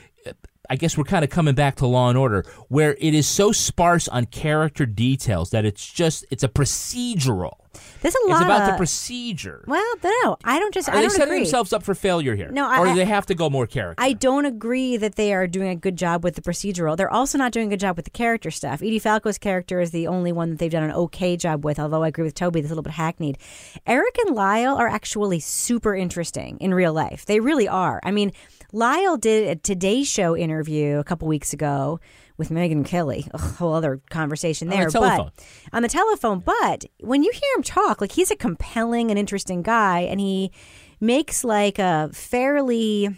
I guess we're kind of coming back to Law and Order, where it is so sparse on character details that it's just it's a procedural. There's a lot It's about of the procedure. Well, no, I don't just. Are I they don't setting agree. themselves up for failure here? No, I- or do they have to go more character? I don't agree that they are doing a good job with the procedural. They're also not doing a good job with the character stuff. Edie Falco's character is the only one that they've done an okay job with, although I agree with Toby, that's a little bit hackneyed. Eric and Lyle are actually super interesting in real life. They really are. I mean, Lyle did a Today Show interview a couple weeks ago with Megyn Kelly. A whole other conversation On there. the telephone. But on the telephone, but when you hear him talk, like he's a compelling and interesting guy, and he makes like a fairly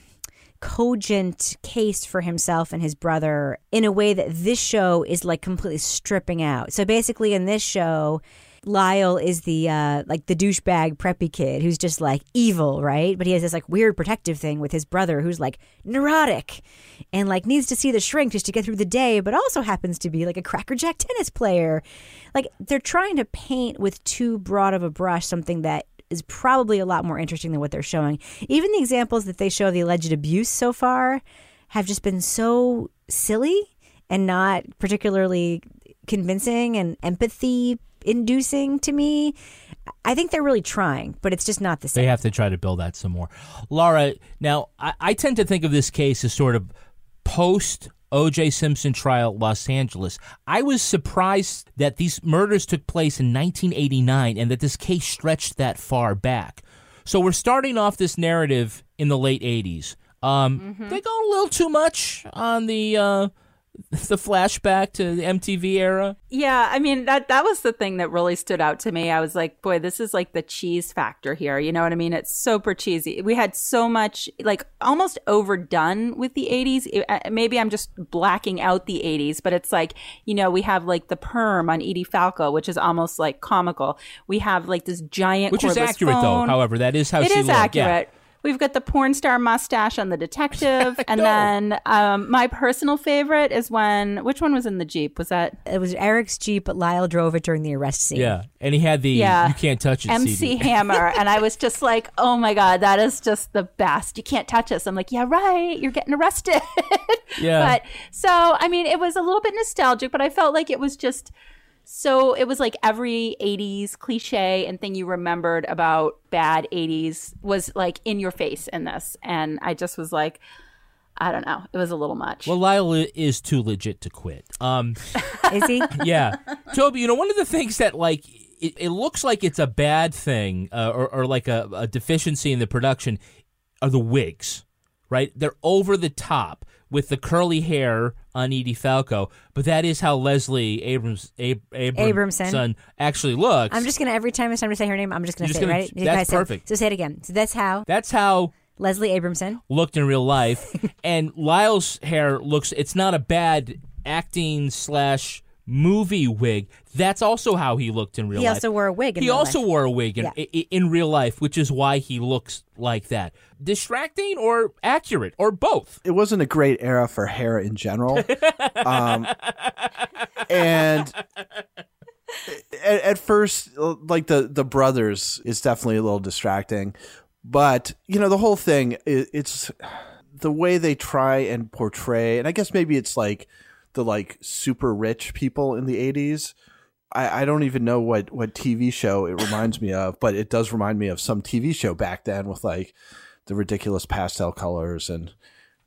cogent case for himself and his brother in a way that this show is like completely stripping out. So basically, in this show, Lyle is the uh, like the douchebag preppy kid who's just like evil, right? But he has this like weird protective thing with his brother who's like neurotic and like needs to see the shrink just to get through the day, but also happens to be like a crackerjack tennis player. Like they're trying to paint with too broad of a brush something that is probably a lot more interesting than what they're showing. Even the examples that they show of the alleged abuse so far have just been so silly and not particularly convincing and empathy inducing to me. I think they're really trying, but it's just not the same. They have to try to build that some more. Laura, now I, I tend to think of this case as sort of post O.J. Simpson trial, Los Angeles. I was surprised that these murders took place in 1989 and that this case stretched that far back. So we're starting off this narrative in the late 80s. Um, They go a little too much on the uh, the flashback to the MTV era. Yeah, I mean that that was the thing that really stood out to me. I was like, boy, this is like the cheese factor here. You know what I mean? It's super cheesy. We had so much like almost overdone with the 80s. Uh, maybe I'm just blacking out the 80s, but it's like, you know, we have like the perm on Edie Falco, which is almost like comical. We have like this giant Which is accurate, phone. though. However, that is how It she is looked. Yeah. Accurate. We've got the porn star mustache on the detective, and then um, my personal favorite is when which one was in the jeep? Was that It was Eric's Jeep, but Lyle drove it during the arrest scene. Yeah, and he had the Yeah. "You Can't Touch It" MC CD. Hammer, and I was just like, "Oh my god, that is just the best! You can't touch us." I'm like, "Yeah, right. You're getting arrested." Yeah. But so, I mean, it was a little bit nostalgic, but I felt like it was just so. It was like every '80s cliche and thing you remembered about bad '80s was like in your face in this, and I just was like, I don't know, it was a little much. Well, Lyle is too legit to quit. Um, Is he? yeah, Toby. You know, one of the things that like it, it looks like it's a bad thing uh, or, or like a, a deficiency in the production are the wigs, right? They're over the top with the curly hair on Edie Falco, but that is how Leslie Abrams Ab-. Abramson actually looks. I'm just gonna every time it's time to say her name, I'm just gonna You're say just it, gonna- right? You that's perfect. so say it again. So that's how That's how Leslie Abramson. looked in real life. and Lyle's hair looks, it's not a bad acting slash movie wig. That's also how he looked in real He life. He also wore a wig in he real also life. wore a wig in, Yeah. i- i- in real life, which is why he looks like that. Distracting or accurate or both. it wasn't a great era for hair in general. um, and at, at first, like the the brothers is definitely a little distracting, but you know the whole thing. It, it's the way they try and portray, and I guess maybe it's like the like super rich people in the eighties. I, I don't even know what, what TV show it reminds me of, but it does remind me of some TV show back then with like the ridiculous pastel colors and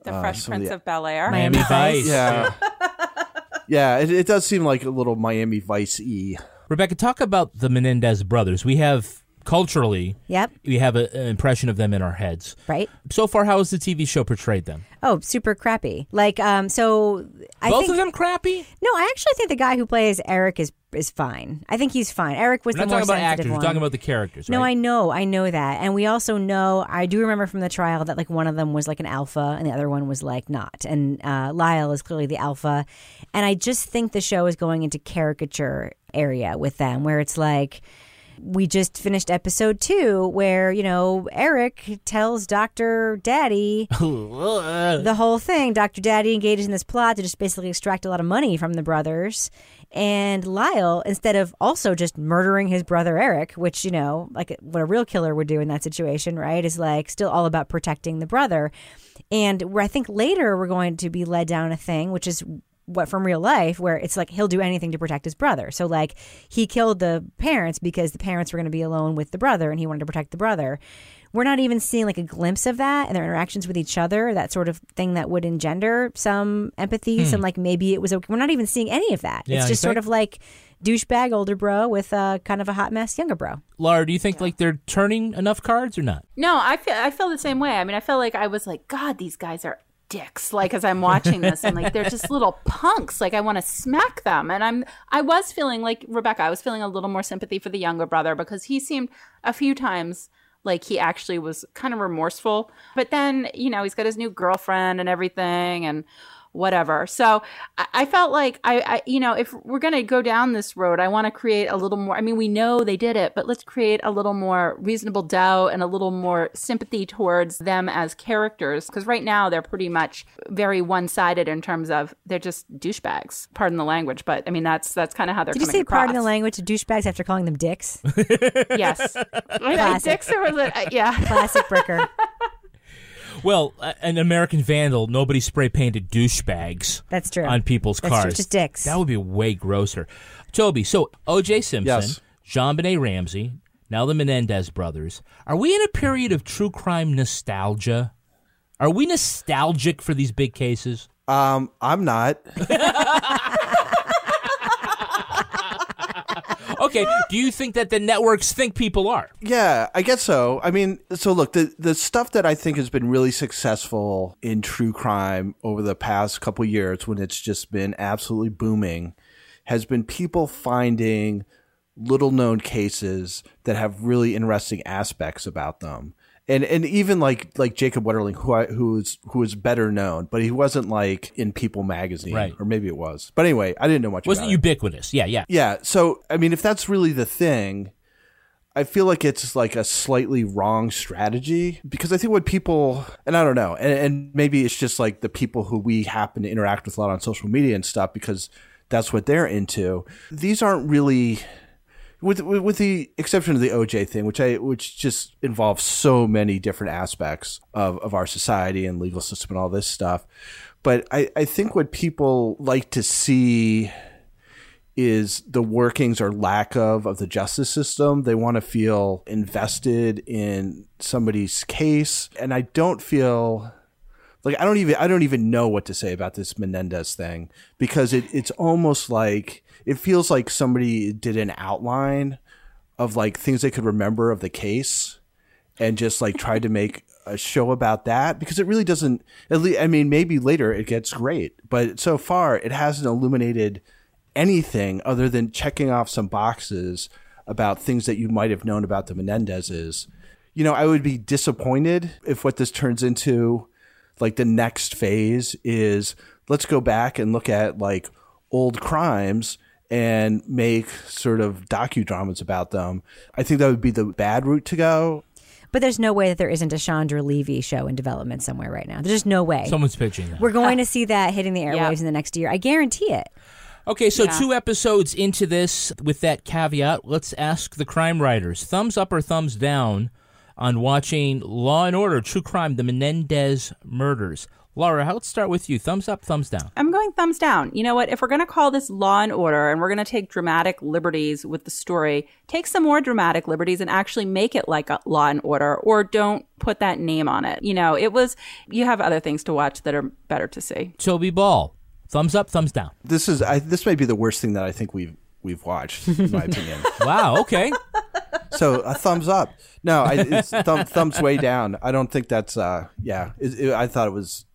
the uh, Fresh some of Prince the- of Bel Air. Miami Vice. yeah. yeah, it, it does seem like a little Miami Vice e. Rebecca, talk about the Menendez brothers. We have culturally, Yep. we have a, an impression of them in our heads. Right. So far, how has the TV show portrayed them? Oh, super crappy. Like, um, so I Both think of them crappy? no, I actually think the guy who plays Eric is is fine. I think he's fine. Eric was We're the not more talking about actors. one. We're talking about the characters. No, right? I know, I know that, and we also know. I do remember from the trial that like one of them was like an alpha, and the other one was like not. And uh, Lyle is clearly the alpha, and I just think the show is going into caricature area with them, where it's like. We just finished episode two where, you know, Eric tells Dr. Daddy the whole thing. Dr. Daddy engages in this plot to just basically extract a lot of money from the brothers. And Lyle, instead of also just murdering his brother Eric, which, you know, like what a real killer would do in that situation, right, is like still all about protecting the brother. And where I think later we're going to be led down a thing, which is what from real life where it's like he'll do anything to protect his brother. So like he killed the parents because the parents were going to be alone with the brother and he wanted to protect the brother. We're not even seeing like a glimpse of that and their interactions with each other, that sort of thing that would engender some empathy, some like maybe it was okay. We're not even seeing any of that. Yeah, it's just sort of like douchebag older bro with uh, kind of a hot mess younger bro. Laura, do you think like they're turning enough cards or not? No, I feel I feel the same way. I mean, I feel like I was like, God, these guys are dicks. Like as I'm watching this, I'm like, they're just little punks. Like I want to smack them. And I'm I was feeling like Rebecca. I was feeling a little more sympathy for the younger brother because he seemed a few times like he actually was kind of remorseful. But then you know he's got his new girlfriend and everything and whatever. So I, I felt like I, I, you know, if we're going to go down this road, I want to create a little more. I mean, we know they did it, but let's create a little more reasonable doubt and a little more sympathy towards them as characters. Because right now they're pretty much very one sided in terms of they're just douchebags. Pardon the language, but I mean that's that's kind of how they're. Did you coming say across. pardon the language to douchebags after calling them dicks? Yes, Classic. dicks or was it? Uh, yeah. Classic Bricker. Well, uh, an American Vandal, nobody spray painted douchebags That's true. on people's That's true, cars. just dicks. That would be way grosser. Toby, so O.J. Simpson, Yes. JonBenét Ramsey, now the Menendez brothers. Are we in a period of true crime nostalgia? Are we nostalgic for these big cases? Um, I'm not. Okay, do you think that the networks think people are? Yeah, I guess so. I mean, so look, the the stuff that I think has been really successful in true crime over the past couple years when it's just been absolutely booming has been people finding little known cases that have really interesting aspects about them. And and even like like Jacob Wetterling, who I, who is who is better known, but he wasn't like in People magazine, Right. or maybe it was. But anyway, I didn't know much. About it. Wasn't about it. ubiquitous? Yeah, yeah. Yeah. So, I mean, if that's really the thing, I feel like it's like a slightly wrong strategy because I think what people, and I don't know, and, and maybe it's just like the people who we happen to interact with a lot on social media and stuff because that's what they're into. These aren't really. With, with with the exception of the OJ thing, which I which just involves so many different aspects of, of our society and legal system and all this stuff, but I, I think what people like to see is the workings or lack of of the justice system. They want to feel invested in somebody's case, and I don't feel like I don't even I don't even know what to say about this Menendez thing because it it's almost like it feels like somebody did an outline of like things they could remember of the case and just like tried to make a show about that because it really doesn't at least I mean maybe later it gets great but so far it hasn't illuminated anything other than checking off some boxes about things that you might have known about the Menendezes. You know, I would be disappointed if what this turns into like the next phase is let's go back and look at like old crimes and make sort of docudramas about them. I think that would be the bad route to go. But there's no way that there isn't a Chandra Levy show in development somewhere right now. There's just no way. Someone's pitching that. We're going to see that hitting the airwaves Yeah. in the next year. I guarantee it. Okay, so Yeah. two episodes into this, with that caveat, let's ask the crime writers: thumbs up or thumbs down on watching Law and Order: True Crime: The Menendez Murders. Laura, how- let's start with you. Thumbs up, thumbs down. I'm going thumbs down. You know what? If we're going to call this Law and Order and we're going to take dramatic liberties with the story, take some more dramatic liberties and actually make it like a Law and Order or don't put that name on it. You know, it was, you have other things to watch that are better to see. Toby Ball, thumbs up, thumbs down. This is I, this may be the worst thing that I think we've we've watched in my opinion. Wow. Okay. So a thumbs up. No, I, it's thumb, thumbs way down. I don't think that's. uh Yeah, it, it, I thought it was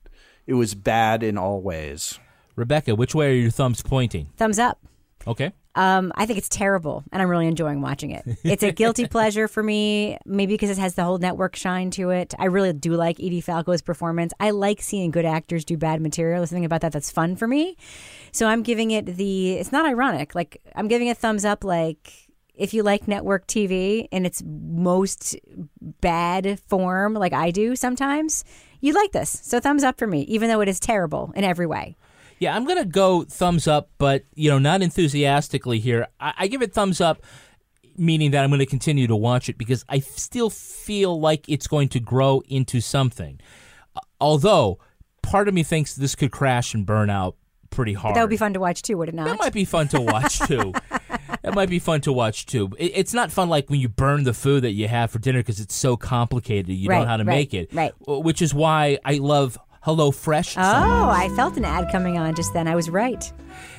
it was bad in all ways. Rebecca, which way are your thumbs pointing? Thumbs up. Okay. Um, I think it's terrible, and I'm really enjoying watching it. It's a guilty pleasure for me, maybe because it has the whole network shine to it. I really do like Edie Falco's performance. I like seeing good actors do bad material. There's something about that that's fun for me. So I'm giving it the. It's not ironic. Like I'm giving it thumbs up. Like if you like network TV in its most bad form, like I do sometimes, you like this. So thumbs up for me, even though it is terrible in every way. Yeah, I'm gonna go thumbs up, but you know, not enthusiastically here. I, I give it thumbs up, meaning that I'm going to continue to watch it because I f- still feel like it's going to grow into something. Uh, although, part of me thinks this could crash and burn out pretty hard. That would be fun to watch too, would it not? That might be fun to watch too. That might be fun to watch too. It, it's not fun like when you burn the food that you have for dinner because it's so complicated. You don't know how to right, make it. right. Which is why I love HelloFresh. Oh, I felt an ad coming on just then. I was right.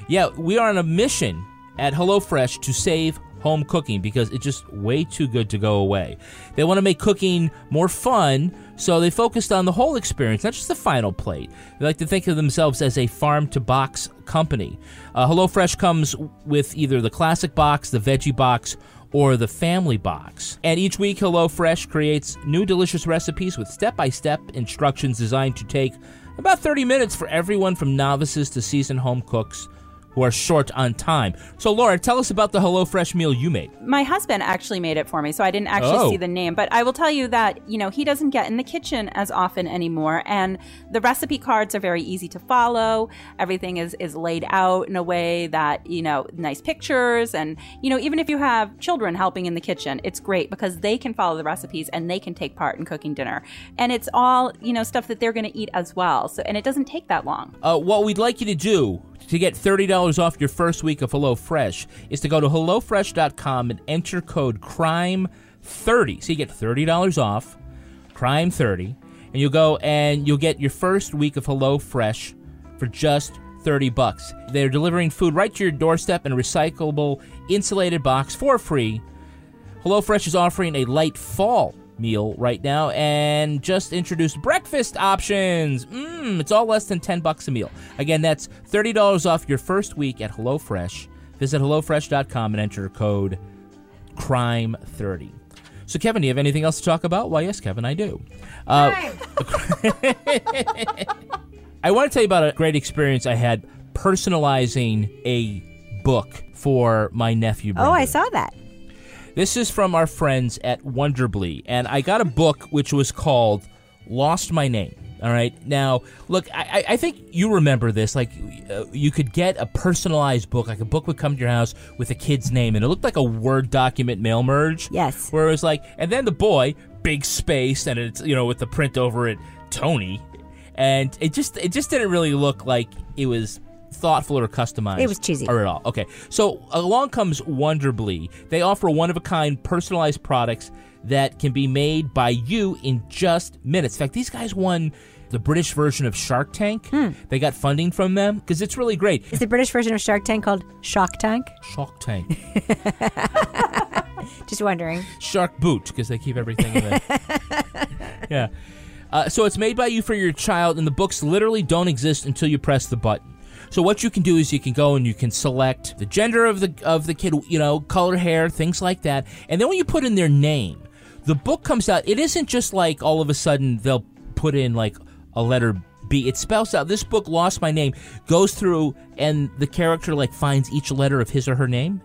Yeah, we are on a mission at HelloFresh to save home cooking because it's just way too good to go away. They want to make cooking more fun, so they focused on the whole experience, not just the final plate. They like to think of themselves as a farm to box company. Uh, HelloFresh comes with either the classic box, the veggie box, or the family box. And each week, HelloFresh creates new delicious recipes with step by step instructions designed to take about 30 minutes for everyone from novices to seasoned home cooks who are short on time. So, Laura, tell us about the HelloFresh meal you made. My husband actually made it for me, so I didn't actually Oh. see the name. But I will tell you that, you know, he doesn't get in the kitchen as often anymore. And the recipe cards are very easy to follow. Everything is, is laid out in a way that, you know, nice pictures. And, you know, even if you have children helping in the kitchen, it's great because they can follow the recipes and they can take part in cooking dinner. And it's all, you know, stuff that they're going to eat as well. So, and it doesn't take that long. Uh, what we'd like you to do to get $30 off your first week of HelloFresh is to go to HelloFresh.com and enter code CRIME30. So you get $30 off, Crime 30, and you'll go and you'll get your first week of HelloFresh for just 30 bucks. They're delivering food right to your doorstep in a recyclable insulated box for free. HelloFresh is offering a light fall meal right now and just introduced breakfast options. Mmm, it's all less than 10 bucks a meal. Again, that's $30 off your first week at HelloFresh. Visit hellofresh.com and enter code CRIME30. So, Kevin, do you have anything else to talk about? Why, yes, Kevin, I do. Uh, I want to tell you about a great experience I had personalizing a book for my nephew. Oh, I saw that. This is from our friends at Wonderbly, and I got a book which was called "Lost My Name." All right, now look, I, I I think you remember this. Like, uh, you could get a personalized book, like a book would come to your house with a kid's name, and it looked like a Word document mail merge. Yes. where it was like, and then the boy, big space, and it's you know with the print over it, Tony, and it just it just didn't really look like it was thoughtful or customized. It was cheesy. Or at all. Okay. So along comes Wonderbly. They offer one of a kind personalized products that can be made by you in just minutes. In fact, these guys won the British version of Shark Tank. Hmm. They got funding from them because it's really great. Is the British version of Shark Tank called Shock Tank? Shark Tank. Just wondering. Shark Boot because they keep everything in there. yeah. Uh, so it's made by you for your child, and the books literally don't exist until you press the button. So what you can do is you can go and you can select the gender of the of the kid, you know, color, hair, things like that, and then when you put in their name, the book comes out. It isn't just like all of a sudden they'll put in like a letter B. It spells out this book lost my name, goes through, and the character like finds each letter of his or her name.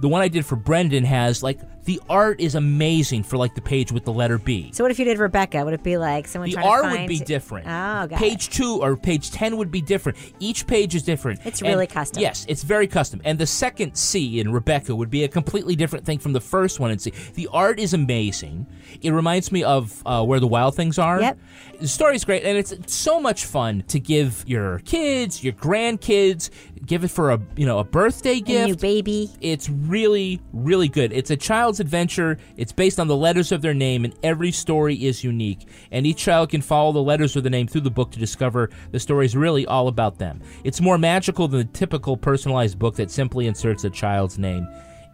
The one I did for Brendan has like the art is amazing for like the page with the letter B. So what if you did Rebecca? Would it be like someone The R would be different. Oh, got page it. two or page ten would be different. Each page is different. It's And- really custom. Yes, it's very custom. And the second C in Rebecca would be a completely different thing from the first one in C. The art is amazing. It reminds me of uh, Where the Wild Things Are. Yep. The story's great, and it's so much fun to give your kids, your grandkids, give it for a you know a birthday A gift. new baby. It's really, really good. It's a child's adventure. It's based on the letters of their name, and every story is unique. And each child can follow the letters of the name through the book to discover the story is really all about them. It's more magical than the typical personalized book that simply inserts a child's name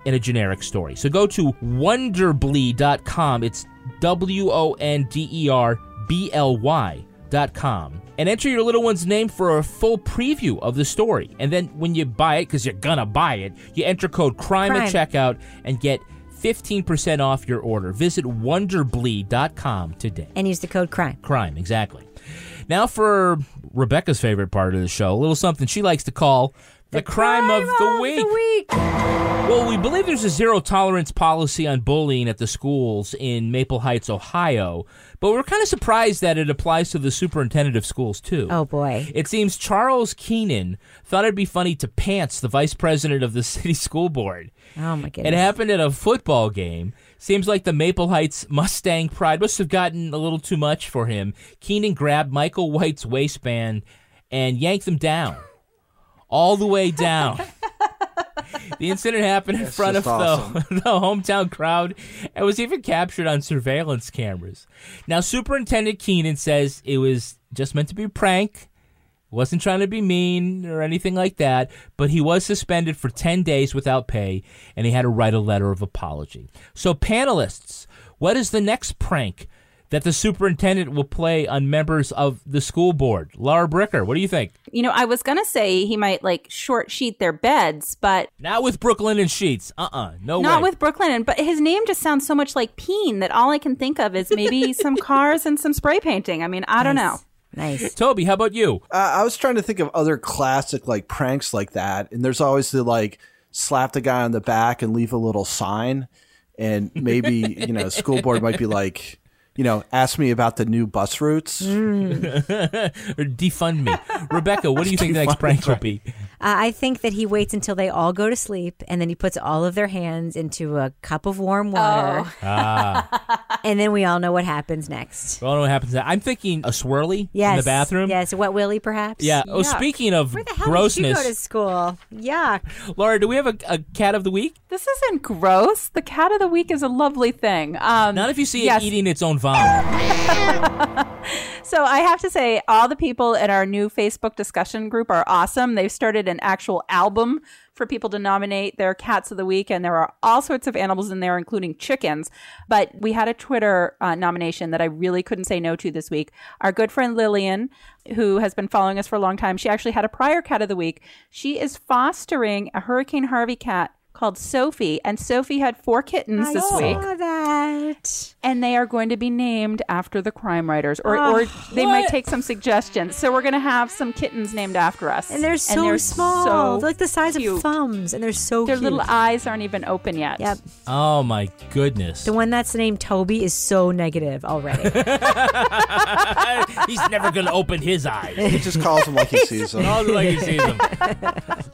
in a generic story. So go to wonderbly.com. It's W O N D E R B L Y dot com and enter your little one's name for a full preview of the story. And then when you buy it, because you're gonna buy it, you enter code crime, at checkout and get 15% off your order. Visit wonderbly.com today. And use the code CRIME. Crime, exactly. Now for Rebecca's favorite part of the show, a little something she likes to call the, crime, of the week. Well, we believe there's a zero tolerance policy on bullying at the schools in Maple Heights, Ohio, but we're kind of surprised that it applies to the superintendent of schools, too. Oh, boy. It seems Charles Keenan thought it'd be funny to pants the vice president of the city school board. Oh, my goodness. It happened at a football game. Seems like the Maple Heights Mustang pride must have gotten a little too much for him. Keenan grabbed Michael White's waistband and yanked him down. All the way down. the incident happened in front of awesome. the, the hometown crowd and was even captured on surveillance cameras. Now, Superintendent Keenan says it was just meant to be a prank. Wasn't trying to be mean or anything like that, but he was suspended for 10 days without pay and he had to write a letter of apology. So, panelists, what is the next prank that the superintendent will play on members of the school board? Lara Bricker, what do you think? You know, I was gonna say he might like short sheet their beds, but Not with Brooklinen Sheets. Uh uh No not way. with Brooklyn. But his name just sounds so much like Peen that all I can think of is maybe some cars and some spray painting. I mean, I don't know. Nice. Toby, how about you? Uh, I was trying to think of other classic like pranks like that, and there's always the like slap the guy on the back and leave a little sign, and maybe you know school board might be like, you know, ask me about the new bus routes. Mm. or defund me. Rebecca, what do you think the next prank will be? Uh, I think that he waits until they all go to sleep and then he puts all of their hands into a cup of warm water. Oh. Ah, And then we all know what happens next. well, I don't know what happens. next. I'm thinking a swirly Yes. in the bathroom. Yes, a wet willy perhaps. Yeah. Oh, speaking of Where the hell grossness, did you go to school? Yuck. Lara, do we have a, a cat of the week? This isn't gross. The cat of the week is a lovely thing. Um, Not if you see yes. it eating its own vomit. So I have to say, all the people in our new Facebook discussion group are awesome. They've started an actual album for people to nominate their cats of the week, and there are all sorts of animals in there, including chickens. But we had a Twitter uh, nomination that I really couldn't say no to this week. Our good friend Lillian, who has been following us for a long time, she actually had a prior cat of the week. She is fostering a Hurricane Harvey cat called Sophie, and Sophie had four kittens this I week saw that. and they are going to be named after the crime writers, or, or they What? might take some suggestions. So we're going to have some kittens named after us, And they're so small. so they're like the size cute. of thumbs, and they're so Their cute. little eyes aren't even open yet. Yep. Oh my goodness. The one that's named Toby is so negative already. He's never gonna open his eyes. He just calls them like he sees them. All like he sees them.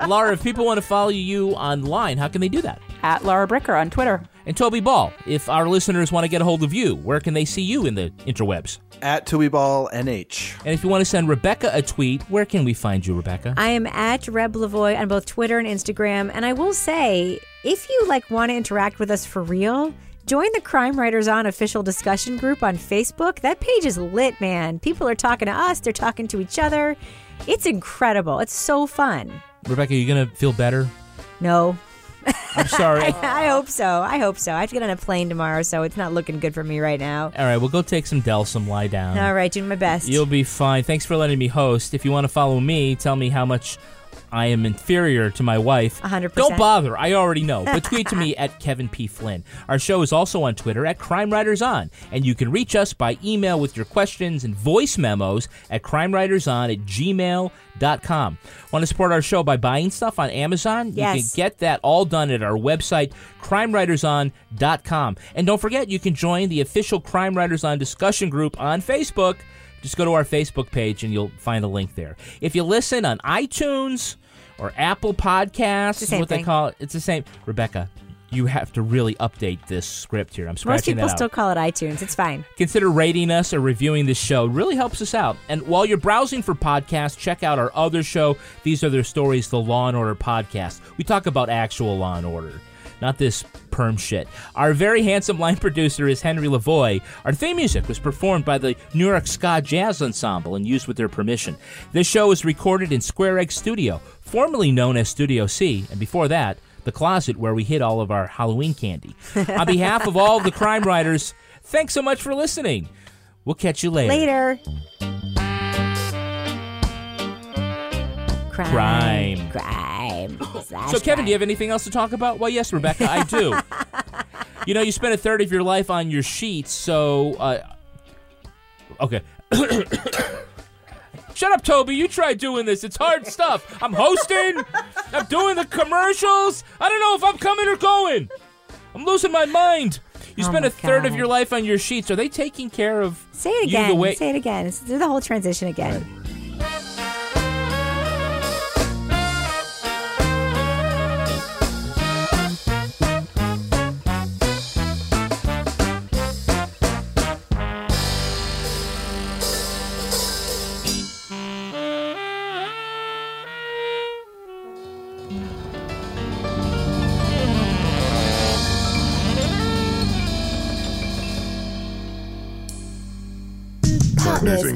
Lara, if people want to follow you online, how can they do that? At Lara Bricker on Twitter. And Toby Ball, if our listeners want to get a hold of you, where can they see you in the interwebs? At Toby Ball NH. And if you want to send Rebecca a tweet, where can we find you, Rebecca? I am at Reb Lavoie on both Twitter and Instagram. And I will say, if you like want to interact with us for real, join the Crime Writers On official discussion group on Facebook. That page is lit, man. People are talking to us, they're talking to each other. It's incredible. It's so fun. Rebecca, are you gonna feel better? No. I'm sorry. I hope so. I hope so. I have to get on a plane tomorrow, so it's not looking good for me right now. All right, we'll go take some Delsym, lie down. All right, doing my best. You'll be fine. Thanks for letting me host. If you want to follow me, tell me how much I am inferior to my wife. 100%. Don't bother. I already know. But tweet to me at Kevin P. Flynn. Our show is also on Twitter at Crime Writers On. And you can reach us by email with your questions and voice memos at crimewriterson at gmail.com. Want to support our show by buying stuff on Amazon? Yes. You can get that all done at our website, crimewriterson.com. And don't forget, you can join the official Crime Writers On discussion group on Facebook. Just go to our Facebook page and you'll find a link there. If you listen on iTunes or Apple Podcasts, the what they call it, it's the same. Rebecca, you have to really update this script here. I'm Most scratching people that out still call it iTunes. It's fine. consider rating us or reviewing this show. It really helps us out. And while you're browsing for podcasts, check out our other show. These are their stories, the Law and Order podcast. We talk about actual law and order, not this perm shit. Our very handsome line producer is Henry Lavoie. Our theme music was performed by the New York Ska Jazz Ensemble and used with their permission. This show is recorded in Square Egg Studio, formerly known as Studio C, and before that, the closet where we hid all of our Halloween candy. On behalf of all of the crime writers, thanks so much for listening. We'll catch you later. Later. Crime. Crime. So, Kevin, do you have anything else to talk about? Well, yes, Rebecca, I do. you know, you spent a third of your life on your sheets, so. Uh, okay. Shut up, Toby. You try doing this. It's hard stuff. I'm hosting. I'm doing the commercials. I don't know if I'm coming or going. I'm losing my mind. You Oh spent a third of your life on your sheets. Are they taking care of Say it you again. the way? Say it again. Do the whole transition again.